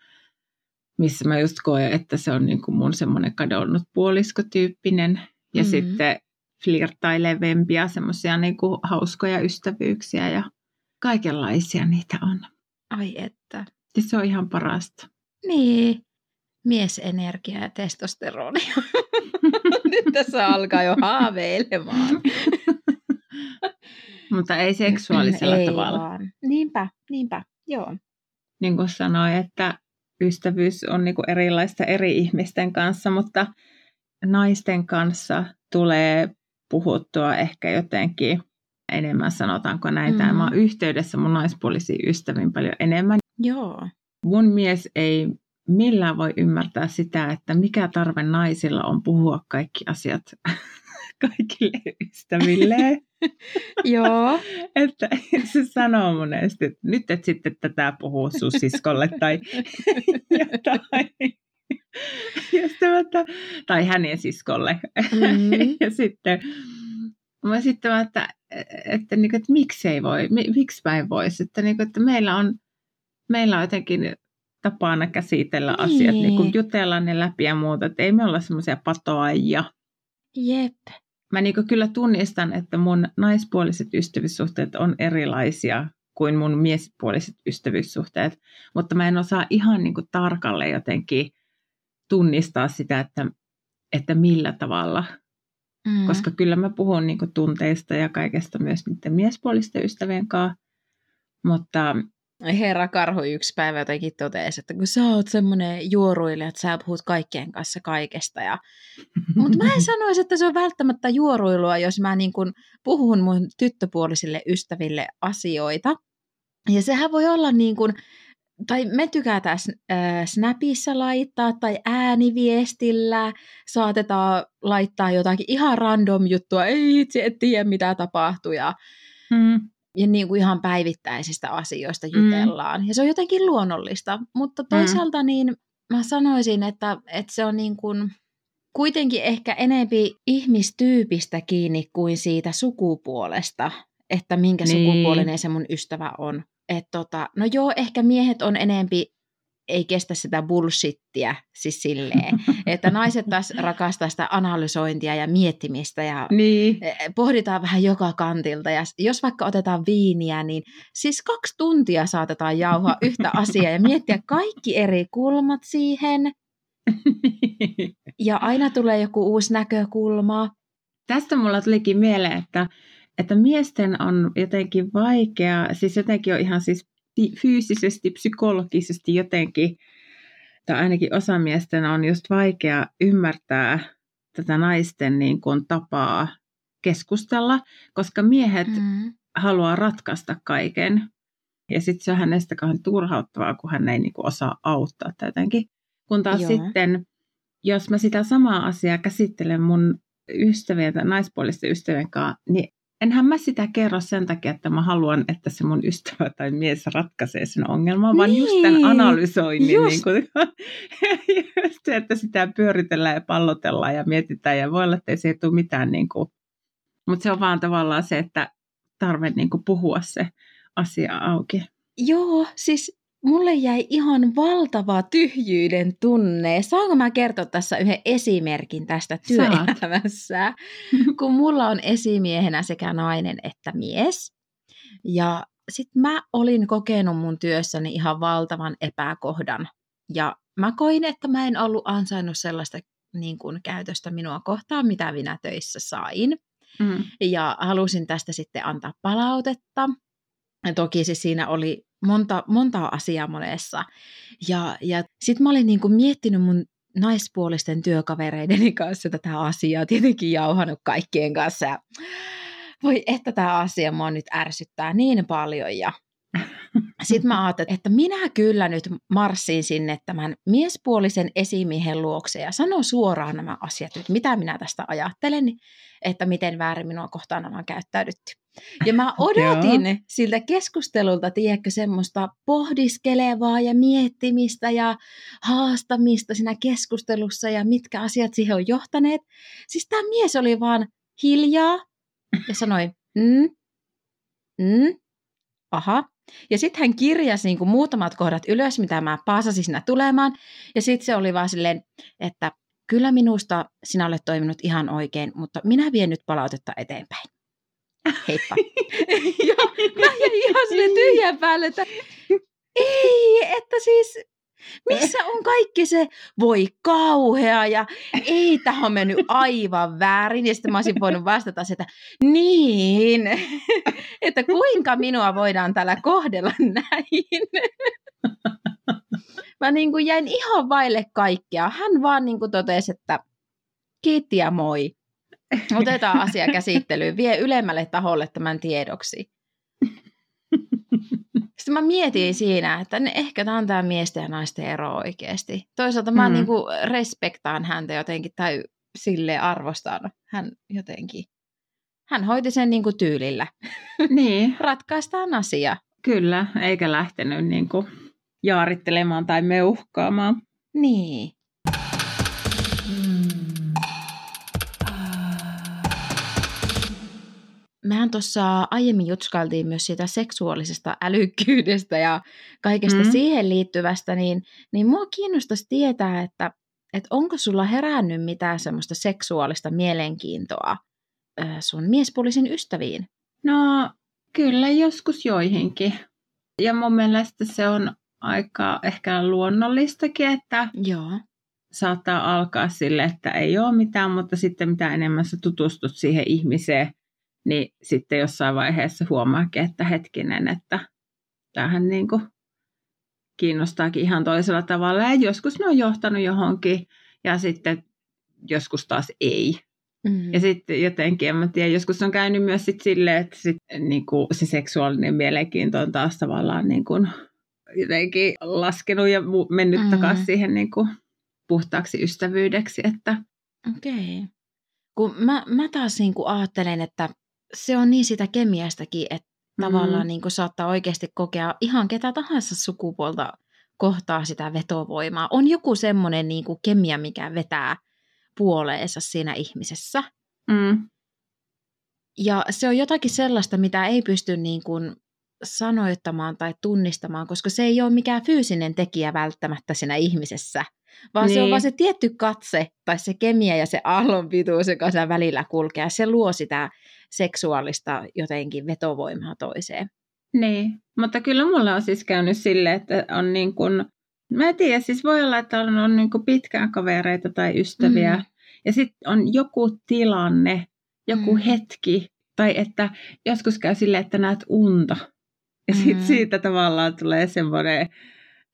missä mä just koen, että se on niin kuin mun semmoinen kadonnut puoliskotyyppinen ja mm. sitten flirtailevempia, semmoisia niin hauskoja ystävyyksiä ja kaikenlaisia niitä on. Ai että. Ja se on ihan parasta. Niin, miesenergia ja testosteroni. Nyt tässä alkaa jo haaveilemaan. Mutta ei seksuaalisella ei tavalla. Vaan. Niinpä, niinpä, joo. Niin kuin sanoin, että ystävyys on niin kuin erilaista eri ihmisten kanssa, mutta naisten kanssa tulee puhuttua ehkä jotenkin enemmän, sanotaanko näitä. Mm. Mä oon yhteydessä mun naispuolisiin ystäviin paljon enemmän. Joo. Mun mies ei millään voi ymmärtää sitä, että mikä tarve naisilla on puhua kaikki asiat kaikille ystäville. Joo. että se sanoo monesti, että nyt et sitten tätä puhuu sun siskolle tai jotain. Ja sitten, että, tai hänen siskolle. Mm. ja sitten mä sitten että, että, että, niin että miksi ei voi, miksi mä en voisi, että, niin kuin, että meillä on, meillä on jotenkin tapana käsitellä niin. asiat, niin kuin jutella ne läpi ja muuta, että ei me olla semmoisia patoajia. Jep. Mä niin kyllä tunnistan, että mun naispuoliset ystävyyssuhteet on erilaisia kuin mun miespuoliset ystävyyssuhteet, mutta mä en osaa ihan niin kuin tarkalleen jotenkin tunnistaa sitä, että, että millä tavalla. Mm. Koska kyllä mä puhun niin tunteista ja kaikesta myös niiden miespuolisten ystävien kanssa, mutta Herra Karhu yksi päivä jotenkin totesi, että kun sä oot semmoinen juoruilija, että sä puhut kaikkien kanssa kaikesta. Ja... Mutta mä en sanoisi, että se on välttämättä juoruilua, jos mä niin kun puhun mun tyttöpuolisille ystäville asioita. Ja sehän voi olla niin kuin, tai me tykätään äh, Snapissa laittaa tai ääniviestillä, saatetaan laittaa jotakin ihan random juttua, ei itse et tiedä mitä tapahtuu ja mm ja niin kuin ihan päivittäisistä asioista mm. jutellaan. Mm. Ja se on jotenkin luonnollista. Mutta mm. toisaalta mm. niin mä sanoisin, että, että se on niin kuin kuitenkin ehkä enempi ihmistyypistä kiinni kuin siitä sukupuolesta, että minkä niin. sukupuolinen se mun ystävä on. Et tota, no joo, ehkä miehet on enempi ei kestä sitä bullshittia, siis silleen, että naiset taas rakastaa sitä analysointia ja miettimistä ja niin. E, pohditaan vähän joka kantilta ja jos vaikka otetaan viiniä, niin siis kaksi tuntia saatetaan jauhaa yhtä asiaa ja miettiä kaikki eri kulmat siihen ja aina tulee joku uusi näkökulma. Tästä mulla tulikin mieleen, että, että miesten on jotenkin vaikea, siis jotenkin on ihan siis fyysisesti, psykologisesti jotenkin, tai ainakin osa miesten on just vaikea ymmärtää tätä naisten niin kuin tapaa keskustella, koska miehet mm. haluaa ratkaista kaiken. Ja sitten se on hänestä kauhean turhauttavaa, kun hän ei niin kuin osaa auttaa jotenkin. Kun taas Joo. sitten, jos mä sitä samaa asiaa käsittelen mun ystävien tai naispuolisten ystävien kanssa, niin enhän mä sitä kerro sen takia, että mä haluan, että se mun ystävä tai mies ratkaisee sen ongelman, niin. vaan just tämän niin, analysoinnin. Just. Niin kuin, just se, että sitä pyöritellään ja pallotellaan ja mietitään ja voi olla, että ei se tule mitään. Niin kuin, mutta se on vaan tavallaan se, että tarve niin kuin puhua se asia auki. Joo, siis mulle jäi ihan valtava tyhjyyden tunne. Saanko mä kertoa tässä yhden esimerkin tästä työelämässä? Kun mulla on esimiehenä sekä nainen että mies. Ja sitten mä olin kokenut mun työssäni ihan valtavan epäkohdan. Ja mä koin, että mä en ollut ansainnut sellaista niin kuin, käytöstä minua kohtaan, mitä minä töissä sain. Mm. Ja halusin tästä sitten antaa palautetta. Ja toki siis siinä oli monta, monta asiaa monessa. Ja, ja sitten mä olin niinku miettinyt mun naispuolisten työkavereideni kanssa tätä asiaa, tietenkin jauhanut kaikkien kanssa. Ja voi että tämä asia mua nyt ärsyttää niin paljon. Ja sitten mä ajattelin, että minä kyllä nyt marssin sinne tämän miespuolisen esimiehen luokse ja sanon suoraan nämä asiat nyt, mitä minä tästä ajattelen, että miten väärin minua kohtaan on käyttäydytty. Ja mä odotin siltä keskustelulta, tiedätkö, semmoista pohdiskelevaa ja miettimistä ja haastamista siinä keskustelussa ja mitkä asiat siihen on johtaneet. Siis tämä mies oli vaan hiljaa ja sanoi, mm, mm, aha. Ja sitten hän kirjasi niin kuin muutamat kohdat ylös, mitä mä paasasin sinä tulemaan. Ja sitten se oli vaan silleen, että kyllä minusta sinä olet toiminut ihan oikein, mutta minä vien nyt palautetta eteenpäin heippa. ja mä jäin ihan sinne tyhjän päälle, että ei, että siis missä on kaikki se, voi kauhea ja ei, tämä on mennyt aivan väärin. Ja sitten mä olisin voinut vastata sitä, niin, että kuinka minua voidaan täällä kohdella näin. Mä niin kuin jäin ihan vaille kaikkea. Hän vaan niin kuin totesi, että kiitti ja moi. Otetaan asia käsittelyyn, vie ylemmälle taholle tämän tiedoksi. Sitten mä mietin siinä, että ne, ehkä tämä on tämä miesten ja naisten ero oikeasti. Toisaalta mä mm. niin kuin respektaan häntä jotenkin tai sille arvostan hän jotenkin. Hän hoiti sen niin kuin tyylillä. Niin. Ratkaistaan asia. Kyllä, eikä lähtenyt niin kuin jaarittelemaan tai meuhkaamaan. Niin. mehän tuossa aiemmin jutskailtiin myös siitä seksuaalisesta älykkyydestä ja kaikesta mm. siihen liittyvästä, niin, niin mua kiinnostaisi tietää, että, että onko sulla herännyt mitään semmoista seksuaalista mielenkiintoa sun miespuolisin ystäviin? No kyllä joskus joihinkin. Ja mun mielestä se on aika ehkä luonnollistakin, että Joo. saattaa alkaa sille, että ei ole mitään, mutta sitten mitä enemmän sä tutustut siihen ihmiseen, niin sitten jossain vaiheessa huomaakin, että hetkinen, että tämähän niin kuin kiinnostaakin ihan toisella tavalla. Ja joskus ne on johtanut johonkin ja sitten joskus taas ei. Mm-hmm. Ja sitten jotenkin, en mä tiedä, joskus on käynyt myös sit silleen, että sit, niin kuin se seksuaalinen mielenkiinto on taas tavallaan niin kuin, jotenkin laskenut ja mennyt mm-hmm. takaisin siihen niin kuin, puhtaaksi ystävyydeksi. Että... Okei. Okay. Kun mä, mä taas niin kuin ajattelen, että se on niin sitä kemiastakin, että mm. tavallaan niin kuin saattaa oikeasti kokea ihan ketä tahansa sukupuolta kohtaa sitä vetovoimaa. On joku semmoinen niin kuin kemia, mikä vetää puoleensa siinä ihmisessä. Mm. Ja se on jotakin sellaista, mitä ei pysty niin kuin sanoittamaan tai tunnistamaan, koska se ei ole mikään fyysinen tekijä välttämättä siinä ihmisessä, vaan niin. se on niin. vaan se tietty katse tai se kemia ja se aallon pituus, joka siellä välillä kulkee. Se luo sitä seksuaalista jotenkin vetovoimaa toiseen. Niin, mutta kyllä mulla on siis käynyt sille, että on niin kuin, mä en tiedä, siis voi olla, että on, on niin kuin pitkään kavereita tai ystäviä, mm. ja sitten on joku tilanne, joku mm. hetki, tai että joskus käy sille, että näet unta, ja sitten mm. siitä tavallaan tulee semmoinen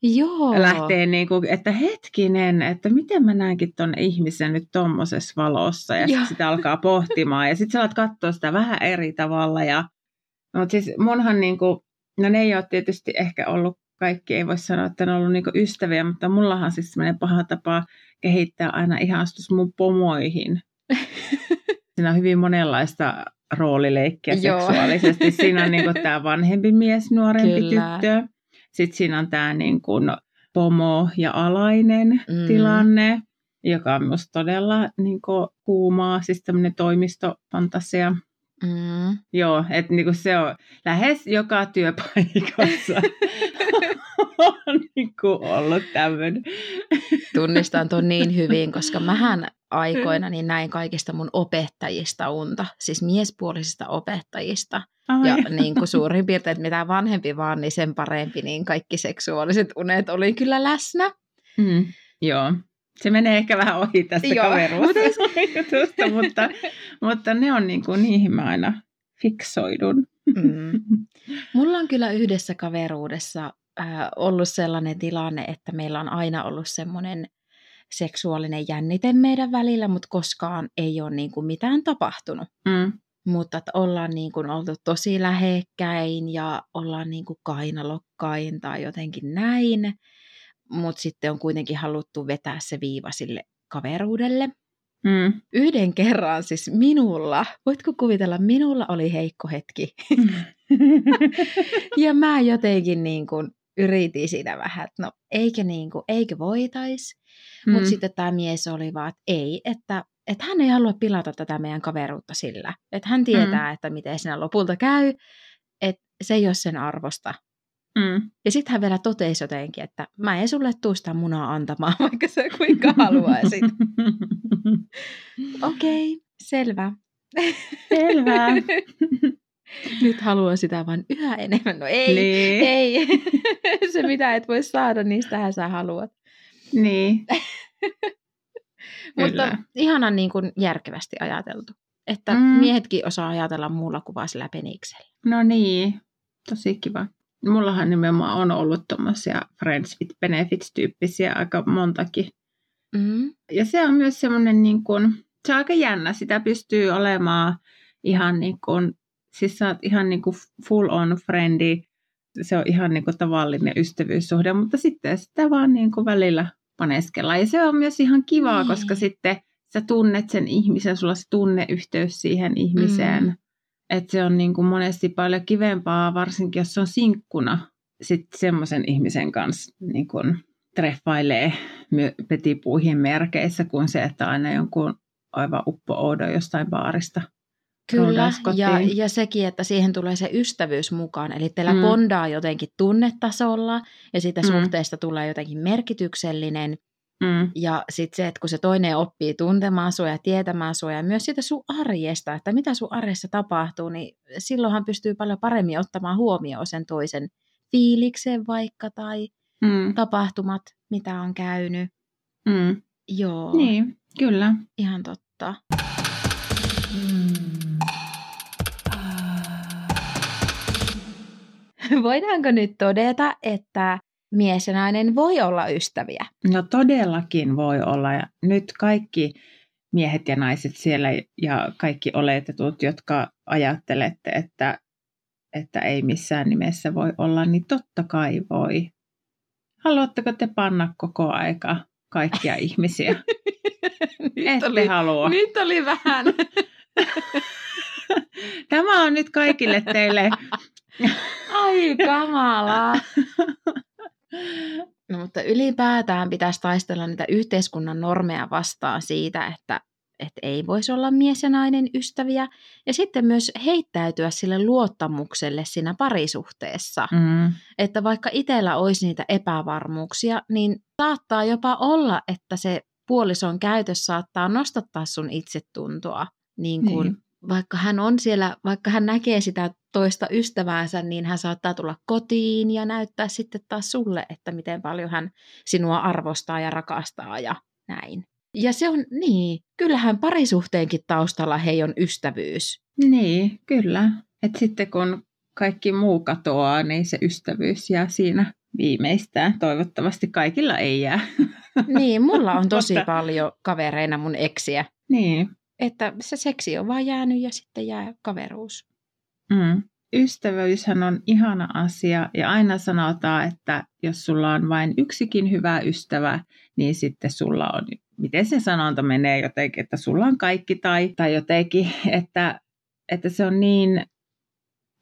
Joo. lähtee niin kuin, että hetkinen, että miten mä näenkin ton ihmisen nyt tommosessa valossa ja sitten sitä alkaa pohtimaan ja sitten sä alat katsoa sitä vähän eri tavalla ja mutta siis munhan niin kuin, no ne ei ole tietysti ehkä ollut kaikki, ei voi sanoa, että ne on ollut niin ystäviä, mutta mullahan siis semmoinen paha tapa kehittää aina ihastus mun pomoihin. Siinä on hyvin monenlaista roolileikkiä Joo. seksuaalisesti. Siinä on niin tämä vanhempi mies, nuorempi Kyllä. tyttö. Sitten siinä on tämä niin kuin pomo ja alainen mm. tilanne, joka on myös todella niin kuin kuumaa, siis tämmöinen toimistofantasia. Mm. Joo, että niinku se on lähes joka työpaikassa on niinku ollut tämmöinen. Tunnistan tuon niin hyvin, koska mähän aikoina niin näin kaikista mun opettajista unta, siis miespuolisista opettajista. Ai. Ja niin kuin suurin piirtein, että mitä vanhempi vaan, niin sen parempi, niin kaikki seksuaaliset unet oli kyllä läsnä. Mm, joo. Se menee ehkä vähän ohi tästä kaveruudesta, mutta, mutta ne on niin kuin, niihin mä aina fiksoidun. Mm. Mulla on kyllä yhdessä kaveruudessa ollut sellainen tilanne, että meillä on aina ollut semmoinen seksuaalinen jännite meidän välillä, mutta koskaan ei ole niin kuin mitään tapahtunut. Mm. Mutta että ollaan niin kuin oltu tosi lähekkäin ja ollaan niin kuin kainalokkain tai jotenkin näin, mutta sitten on kuitenkin haluttu vetää se viiva sille kaveruudelle. Mm. Yhden kerran siis minulla, voitko kuvitella, minulla oli heikko hetki. ja mä jotenkin niin kuin yritin sitä vähän, että no eikö, niin kuin, eikö voitais. Mm. Mutta sitten tämä mies oli vaan, että ei, että, että hän ei halua pilata tätä meidän kaveruutta sillä. Että hän tietää, mm. että miten siinä lopulta käy, että se ei ole sen arvosta. Mm. Ja sitten hän vielä totesi jotenkin, että mä en sulle tuu sitä munaa antamaan, vaikka sä kuinka haluaisit. Okei, okay, selvä. Selvä. Nyt haluan sitä vaan yhä enemmän. No ei, niin. ei. Se mitä et voi saada, niin sitähän sä haluat. Niin. Mutta ihanan niin kuin järkevästi ajateltu. Että mm. miehetkin osaa ajatella muulla kuin vaan sillä peniksellä. No niin, tosi kiva. Mullahan nimenomaan on ollut tuommoisia Friends with Benefits-tyyppisiä aika montakin. Mm. Ja se on myös semmoinen niin kuin, se on aika jännä. Sitä pystyy olemaan ihan niin kuin, siis sä oot ihan niin kuin full on friendi. Se on ihan niin kuin tavallinen ystävyyssuhde, mutta sitten sitä vaan niin kuin välillä paneskellaan. Ja se on myös ihan kivaa, mm. koska sitten sä tunnet sen ihmisen, sulla se tunneyhteys siihen ihmiseen. Mm. Että se on niin kuin monesti paljon kivempaa, varsinkin jos se on sinkkuna, sitten semmoisen ihmisen kanssa niin kuin treffailee petipuihin merkeissä kuin se, että aina jonkun aivan uppo jostain baarista Kyllä, ja, ja sekin, että siihen tulee se ystävyys mukaan. Eli teillä mm. bondaa jotenkin tunnetasolla ja siitä mm. suhteesta tulee jotenkin merkityksellinen. Mm. Ja sitten se, että kun se toinen oppii tuntemaan sua ja tietämään sua ja myös sitä sun arjesta, että mitä sun arjessa tapahtuu, niin silloinhan pystyy paljon paremmin ottamaan huomioon sen toisen fiiliksen vaikka tai mm. tapahtumat, mitä on käynyt. Mm. Joo. Niin, kyllä. Ihan totta. Mm. Voidaanko nyt todeta, että mies ja nainen voi olla ystäviä? No todellakin voi olla. Ja nyt kaikki miehet ja naiset siellä ja kaikki oletetut, jotka ajattelette, että, että ei missään nimessä voi olla, niin totta kai voi. Haluatteko te panna koko aika kaikkia ihmisiä? nyt Ette oli, halua. Nyt oli vähän. Tämä on nyt kaikille teille. Ai kamalaa. No mutta ylipäätään pitäisi taistella niitä yhteiskunnan normeja vastaan siitä, että, että ei voisi olla mies ja nainen ystäviä. Ja sitten myös heittäytyä sille luottamukselle siinä parisuhteessa. Mm. Että vaikka itsellä olisi niitä epävarmuuksia, niin saattaa jopa olla, että se puolison käytös saattaa nostattaa sun itsetuntoa. Niin kuin, niin. Vaikka hän on siellä, vaikka hän näkee sitä toista ystäväänsä, niin hän saattaa tulla kotiin ja näyttää sitten taas sulle, että miten paljon hän sinua arvostaa ja rakastaa ja näin. Ja se on niin, kyllähän parisuhteenkin taustalla hei on ystävyys. Niin, kyllä. Et sitten kun kaikki muu katoaa, niin se ystävyys jää siinä viimeistään. Toivottavasti kaikilla ei jää. Niin, mulla on tosi paljon kavereina mun eksiä. Niin. Että se seksi on vaan jäänyt ja sitten jää kaveruus. Mm. Ystävyyshän on ihana asia ja aina sanotaan, että jos sulla on vain yksikin hyvä ystävä, niin sitten sulla on, miten se sanonta menee jotenkin, että sulla on kaikki tai, tai jotenkin, että, että se on niin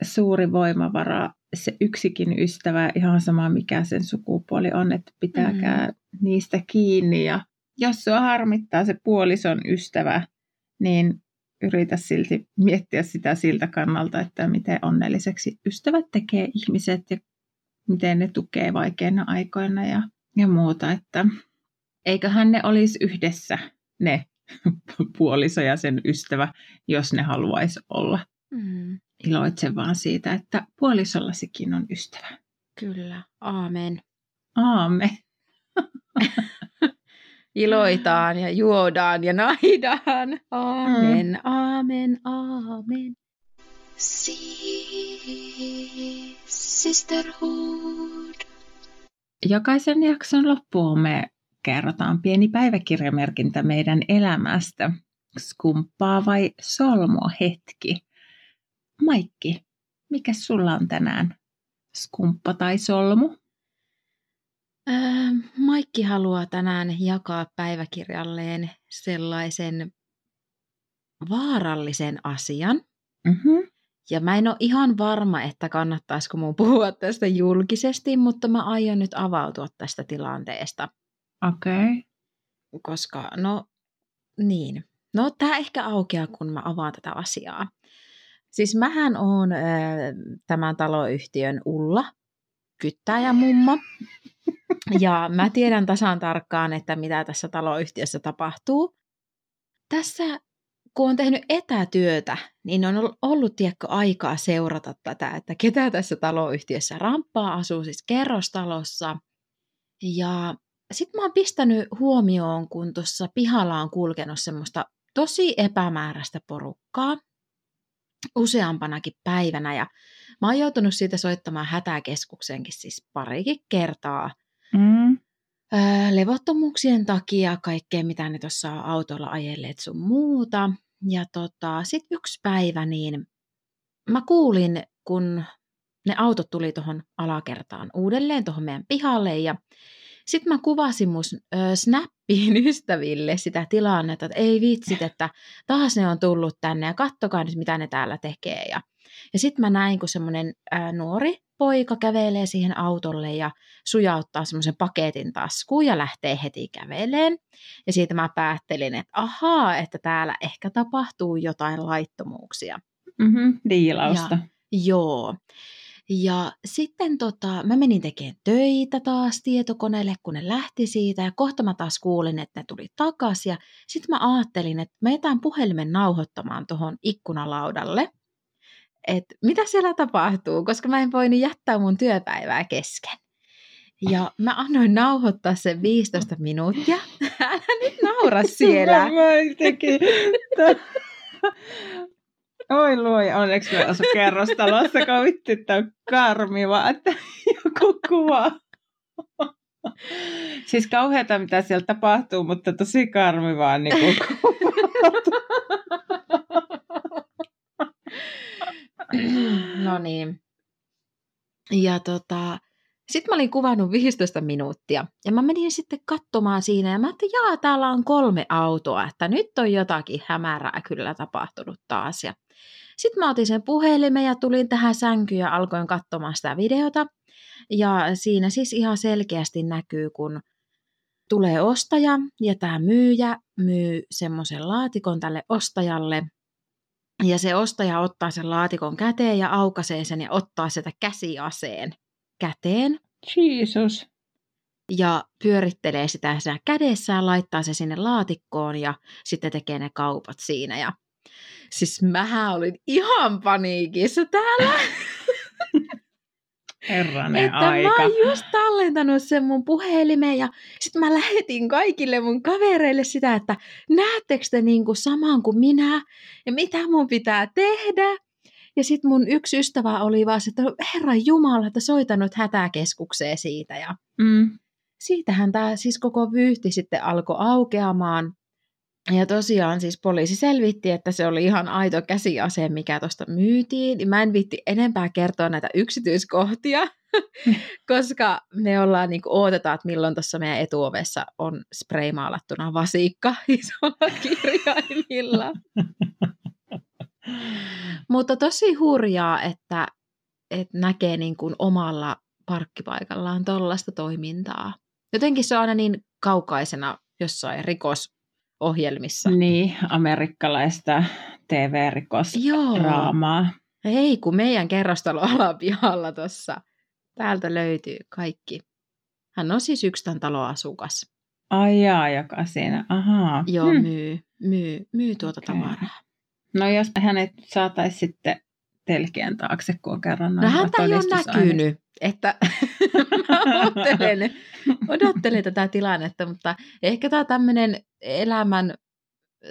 suuri voimavara se yksikin ystävä, ihan sama mikä sen sukupuoli on, että pitääkää mm. niistä kiinni ja jos sua harmittaa se puolison ystävä, niin yritä silti miettiä sitä siltä kannalta, että miten onnelliseksi ystävät tekee ihmiset ja miten ne tukee vaikeina aikoina ja, ja muuta. Että eiköhän ne olisi yhdessä ne puoliso ja sen ystävä, jos ne haluaisi olla. Mm. Iloitse vaan siitä, että puolisollasikin on ystävä. Kyllä, aamen. Aamen. iloitaan ja juodaan ja naidaan. Aamen, mm. aamen, aamen. Sisterhood. Jokaisen jakson loppuun me kerrotaan pieni päiväkirjamerkintä meidän elämästä. Skumppaa vai solmo hetki? Maikki, mikä sulla on tänään? Skumppa tai solmu? Öö, Maikki haluaa tänään jakaa päiväkirjalleen sellaisen vaarallisen asian. Mm-hmm. Ja mä en ole ihan varma, että kannattaisiko mun puhua tästä julkisesti, mutta mä aion nyt avautua tästä tilanteesta. Okei. Okay. Koska, no niin. No tää ehkä aukeaa, kun mä avaan tätä asiaa. Siis mähän on äh, tämän taloyhtiön Ulla, kyttäjä mummo. Ja mä tiedän tasan tarkkaan, että mitä tässä taloyhtiössä tapahtuu. Tässä, kun on tehnyt etätyötä, niin on ollut tiekko aikaa seurata tätä, että ketä tässä taloyhtiössä ramppaa, asuu siis kerrostalossa. Ja sitten mä oon pistänyt huomioon, kun tuossa pihalla on kulkenut semmoista tosi epämääräistä porukkaa useampanakin päivänä. Ja mä oon joutunut siitä soittamaan hätäkeskukseenkin siis parikin kertaa. Mm. ää, levottomuuksien takia kaikkea, mitä ne tuossa autolla ajelleet sun muuta. Ja tota, sitten yksi päivä niin mä kuulin, kun ne autot tuli tuohon alakertaan uudelleen tuohon meidän pihalle ja sitten mä kuvasin mun Snappiin ystäville sitä tilannetta, että ei vitsit, että taas ne on tullut tänne ja kattokaa nyt mitä ne täällä tekee. Ja, ja sitten mä näin, kun semmoinen nuori poika kävelee siihen autolle ja sujauttaa semmoisen paketin taskuun ja lähtee heti käveleen. Ja siitä mä päättelin, että ahaa, että täällä ehkä tapahtuu jotain laittomuuksia. Mm-hmm, diilausta. Ja, joo. Ja sitten tota, mä menin tekemään töitä taas tietokoneelle, kun ne lähti siitä. Ja kohta mä taas kuulin, että ne tuli takaisin. Ja sitten mä ajattelin, että mä jätän puhelimen nauhoittamaan tuohon ikkunalaudalle. Että mitä siellä tapahtuu, koska mä en voinut jättää mun työpäivää kesken. Ja mä annoin nauhoittaa sen 15 minuuttia. Älä nyt naura siellä. mä tekin. Oi luoja, onneksi me asu kerrostalossa, kun vittu, että on karmiva, että joku kuva. Siis kauheata, mitä siellä tapahtuu, mutta tosi karmivaa niin kuin No niin. Ja tota, sitten mä olin kuvannut 15 minuuttia ja mä menin sitten katsomaan siinä ja mä ajattelin, jaa, täällä on kolme autoa, että nyt on jotakin hämärää kyllä tapahtunut taas. Ja sitten mä otin sen puhelimen ja tulin tähän sänkyyn ja alkoin katsomaan sitä videota. Ja siinä siis ihan selkeästi näkyy, kun tulee ostaja ja tämä myyjä myy semmoisen laatikon tälle ostajalle. Ja se ostaja ottaa sen laatikon käteen ja aukaisee sen ja ottaa sitä käsiaseen käteen. Jesus. Ja pyörittelee sitä kädessään, laittaa se sinne laatikkoon ja sitten tekee ne kaupat siinä. Ja Siis mähän olin ihan paniikissa täällä. Herranen että aika. mä oon just tallentanut sen mun puhelimeen ja sitten mä lähetin kaikille mun kavereille sitä, että näettekö te niinku saman kuin minä ja mitä mun pitää tehdä. Ja sitten mun yksi ystävä oli vaan että Herra Jumala, että soitanut hätäkeskukseen siitä. Ja mm. siitähän tämä siis koko vyyhti sitten alkoi aukeamaan. Ja tosiaan siis poliisi selvitti, että se oli ihan aito käsiase, mikä tuosta myytiin. Mä en viitti enempää kertoa näitä yksityiskohtia, koska me ollaan niin kuin, odotetaan, että milloin tuossa meidän etuovessa on spreimaalattuna vasikka isolla kirjaimilla. Mutta tosi hurjaa, että, että näkee niin kuin omalla parkkipaikallaan tuollaista toimintaa. Jotenkin se on aina niin kaukaisena jossain rikos ohjelmissa. Niin, amerikkalaista TV-rikosdraamaa. Ei, kun meidän kerrostalo alapihalla tuossa. Täältä löytyy kaikki. Hän on siis yksi tämän talon asukas. Ai jaa, joka siinä, ahaa. Joo, hmm. myy, myy, myy tuota okay. tavaraa. No jos hänet saataisiin sitten telkien taakse, kun on kerran No häntä ei ole näkynyt, että odottelen, odottelen tätä tilannetta, mutta ehkä tämä tämmöinen elämän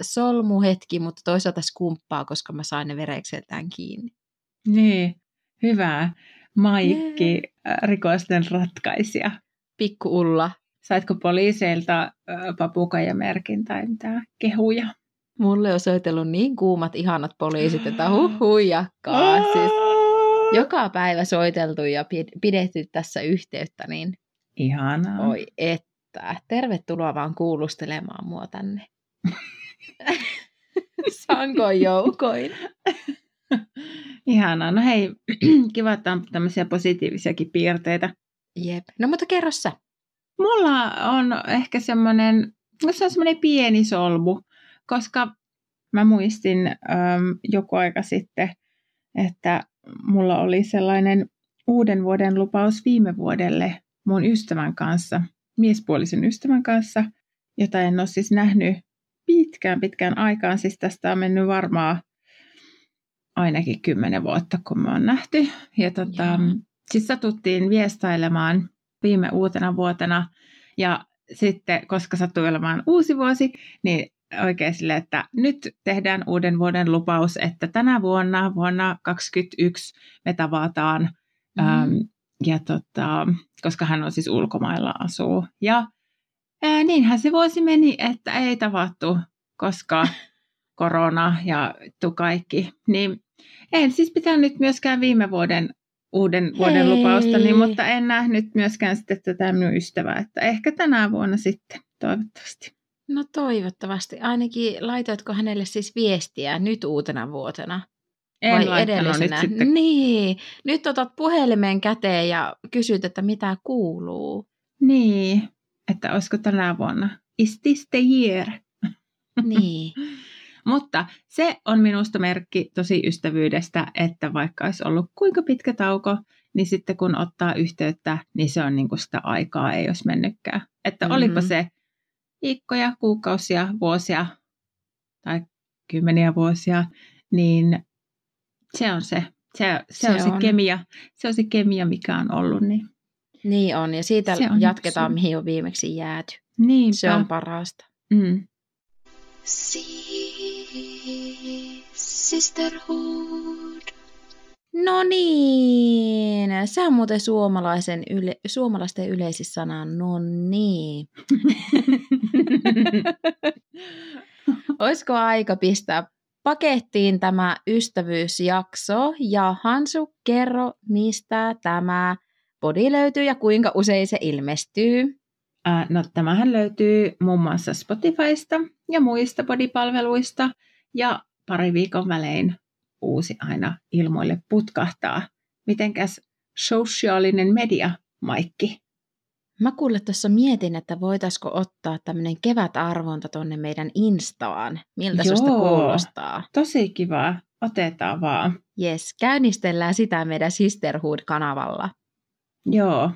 solmuhetki, mutta toisaalta skumppaa, koska mä sain ne verekseltään kiinni. Niin, hyvä. Maikki, yeah. rikosten ratkaisija. Pikku Ulla. Saitko poliiseilta papukaijamerkin tai mitään kehuja? Mulle on soitellut niin kuumat, ihanat poliisit, että huh huijakkaa. Siis joka päivä soiteltu ja pidetty tässä yhteyttä, niin Ihanaa. Oi että. Tervetuloa vaan kuulustelemaan mua tänne. Sanko joukoin. Ihanaa. No hei, kiva, että on tämmöisiä positiivisiakin piirteitä. Jep. No mutta kerro sä. Mulla on ehkä semmoinen, no se on semmoinen pieni solmu, koska mä muistin äm, joku aika sitten, että mulla oli sellainen uuden vuoden lupaus viime vuodelle mun ystävän kanssa, miespuolisen ystävän kanssa, jota en ole siis nähnyt pitkään pitkään aikaan. Siis tästä on mennyt varmaan ainakin kymmenen vuotta, kun me on nähty. Ja tota, siis satuttiin viestailemaan viime uutena vuotena. Ja sitten, koska sattui olemaan uusi vuosi, niin oikein sille, että nyt tehdään uuden vuoden lupaus, että tänä vuonna, vuonna 2021 me tavataan. Mm. Ähm, ja tota, koska hän on siis ulkomailla asuu. Ja Ää, niinhän se vuosi meni, että ei tavattu, koska korona ja tu kaikki. Niin en siis pitänyt myöskään viime vuoden uuden vuoden Hei. lupaustani, mutta en nähnyt myöskään sitten tätä minun ystävää, että ehkä tänä vuonna sitten, toivottavasti. No toivottavasti. Ainakin laitoitko hänelle siis viestiä nyt uutena vuotena? En vai edellisenä? nyt sitten. Niin. Nyt otat puhelimen käteen ja kysyt, että mitä kuuluu. Niin, että olisiko tänä vuonna. Is this the year? Niin. Mutta se on minusta merkki tosi ystävyydestä, että vaikka olisi ollut kuinka pitkä tauko, niin sitten kun ottaa yhteyttä, niin se on niin kuin sitä aikaa ei olisi mennytkään. Että mm-hmm. olipa se viikkoja, kuukausia, vuosia tai kymmeniä vuosia, niin se on se, se, se, se on, on se kemia, se on se kemia, mikä on ollut. Niin, niin on, ja siitä Se on jatketaan, yksi. mihin on viimeksi jääty. Niinpä. Se on parasta. Mm. Sisterhood. No niin, se on muuten suomalaisen yle, suomalaisten yleisissana, no niin. Olisiko aika pistää pakettiin tämä ystävyysjakso ja Hansu, kerro mistä tämä podi löytyy ja kuinka usein se ilmestyy. Ää, no tämähän löytyy muun muassa Spotifysta ja muista podipalveluista ja pari viikon välein uusi aina ilmoille putkahtaa. Mitenkäs sosiaalinen media, Maikki? Mä kuule tuossa mietin, että voitaisiko ottaa tämmöinen kevätarvonta tonne meidän Instaan. Miltä Joo. susta kuulostaa? Tosi kiva. Otetaan vaan. Jes, käynnistellään sitä meidän Sisterhood-kanavalla. Joo.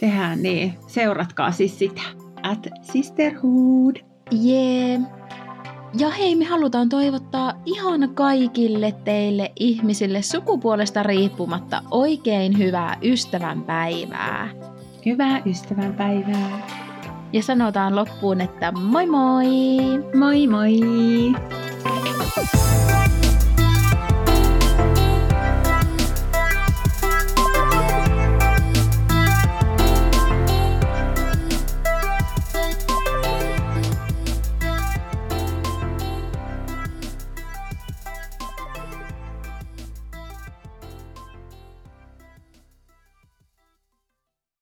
Tehdään niin. Seuratkaa siis sitä. At Sisterhood. Jee. Ja hei, me halutaan toivottaa ihan kaikille teille ihmisille sukupuolesta riippumatta oikein hyvää ystävänpäivää. Hyvää ystävänpäivää. Ja sanotaan loppuun, että moi moi! Moi moi!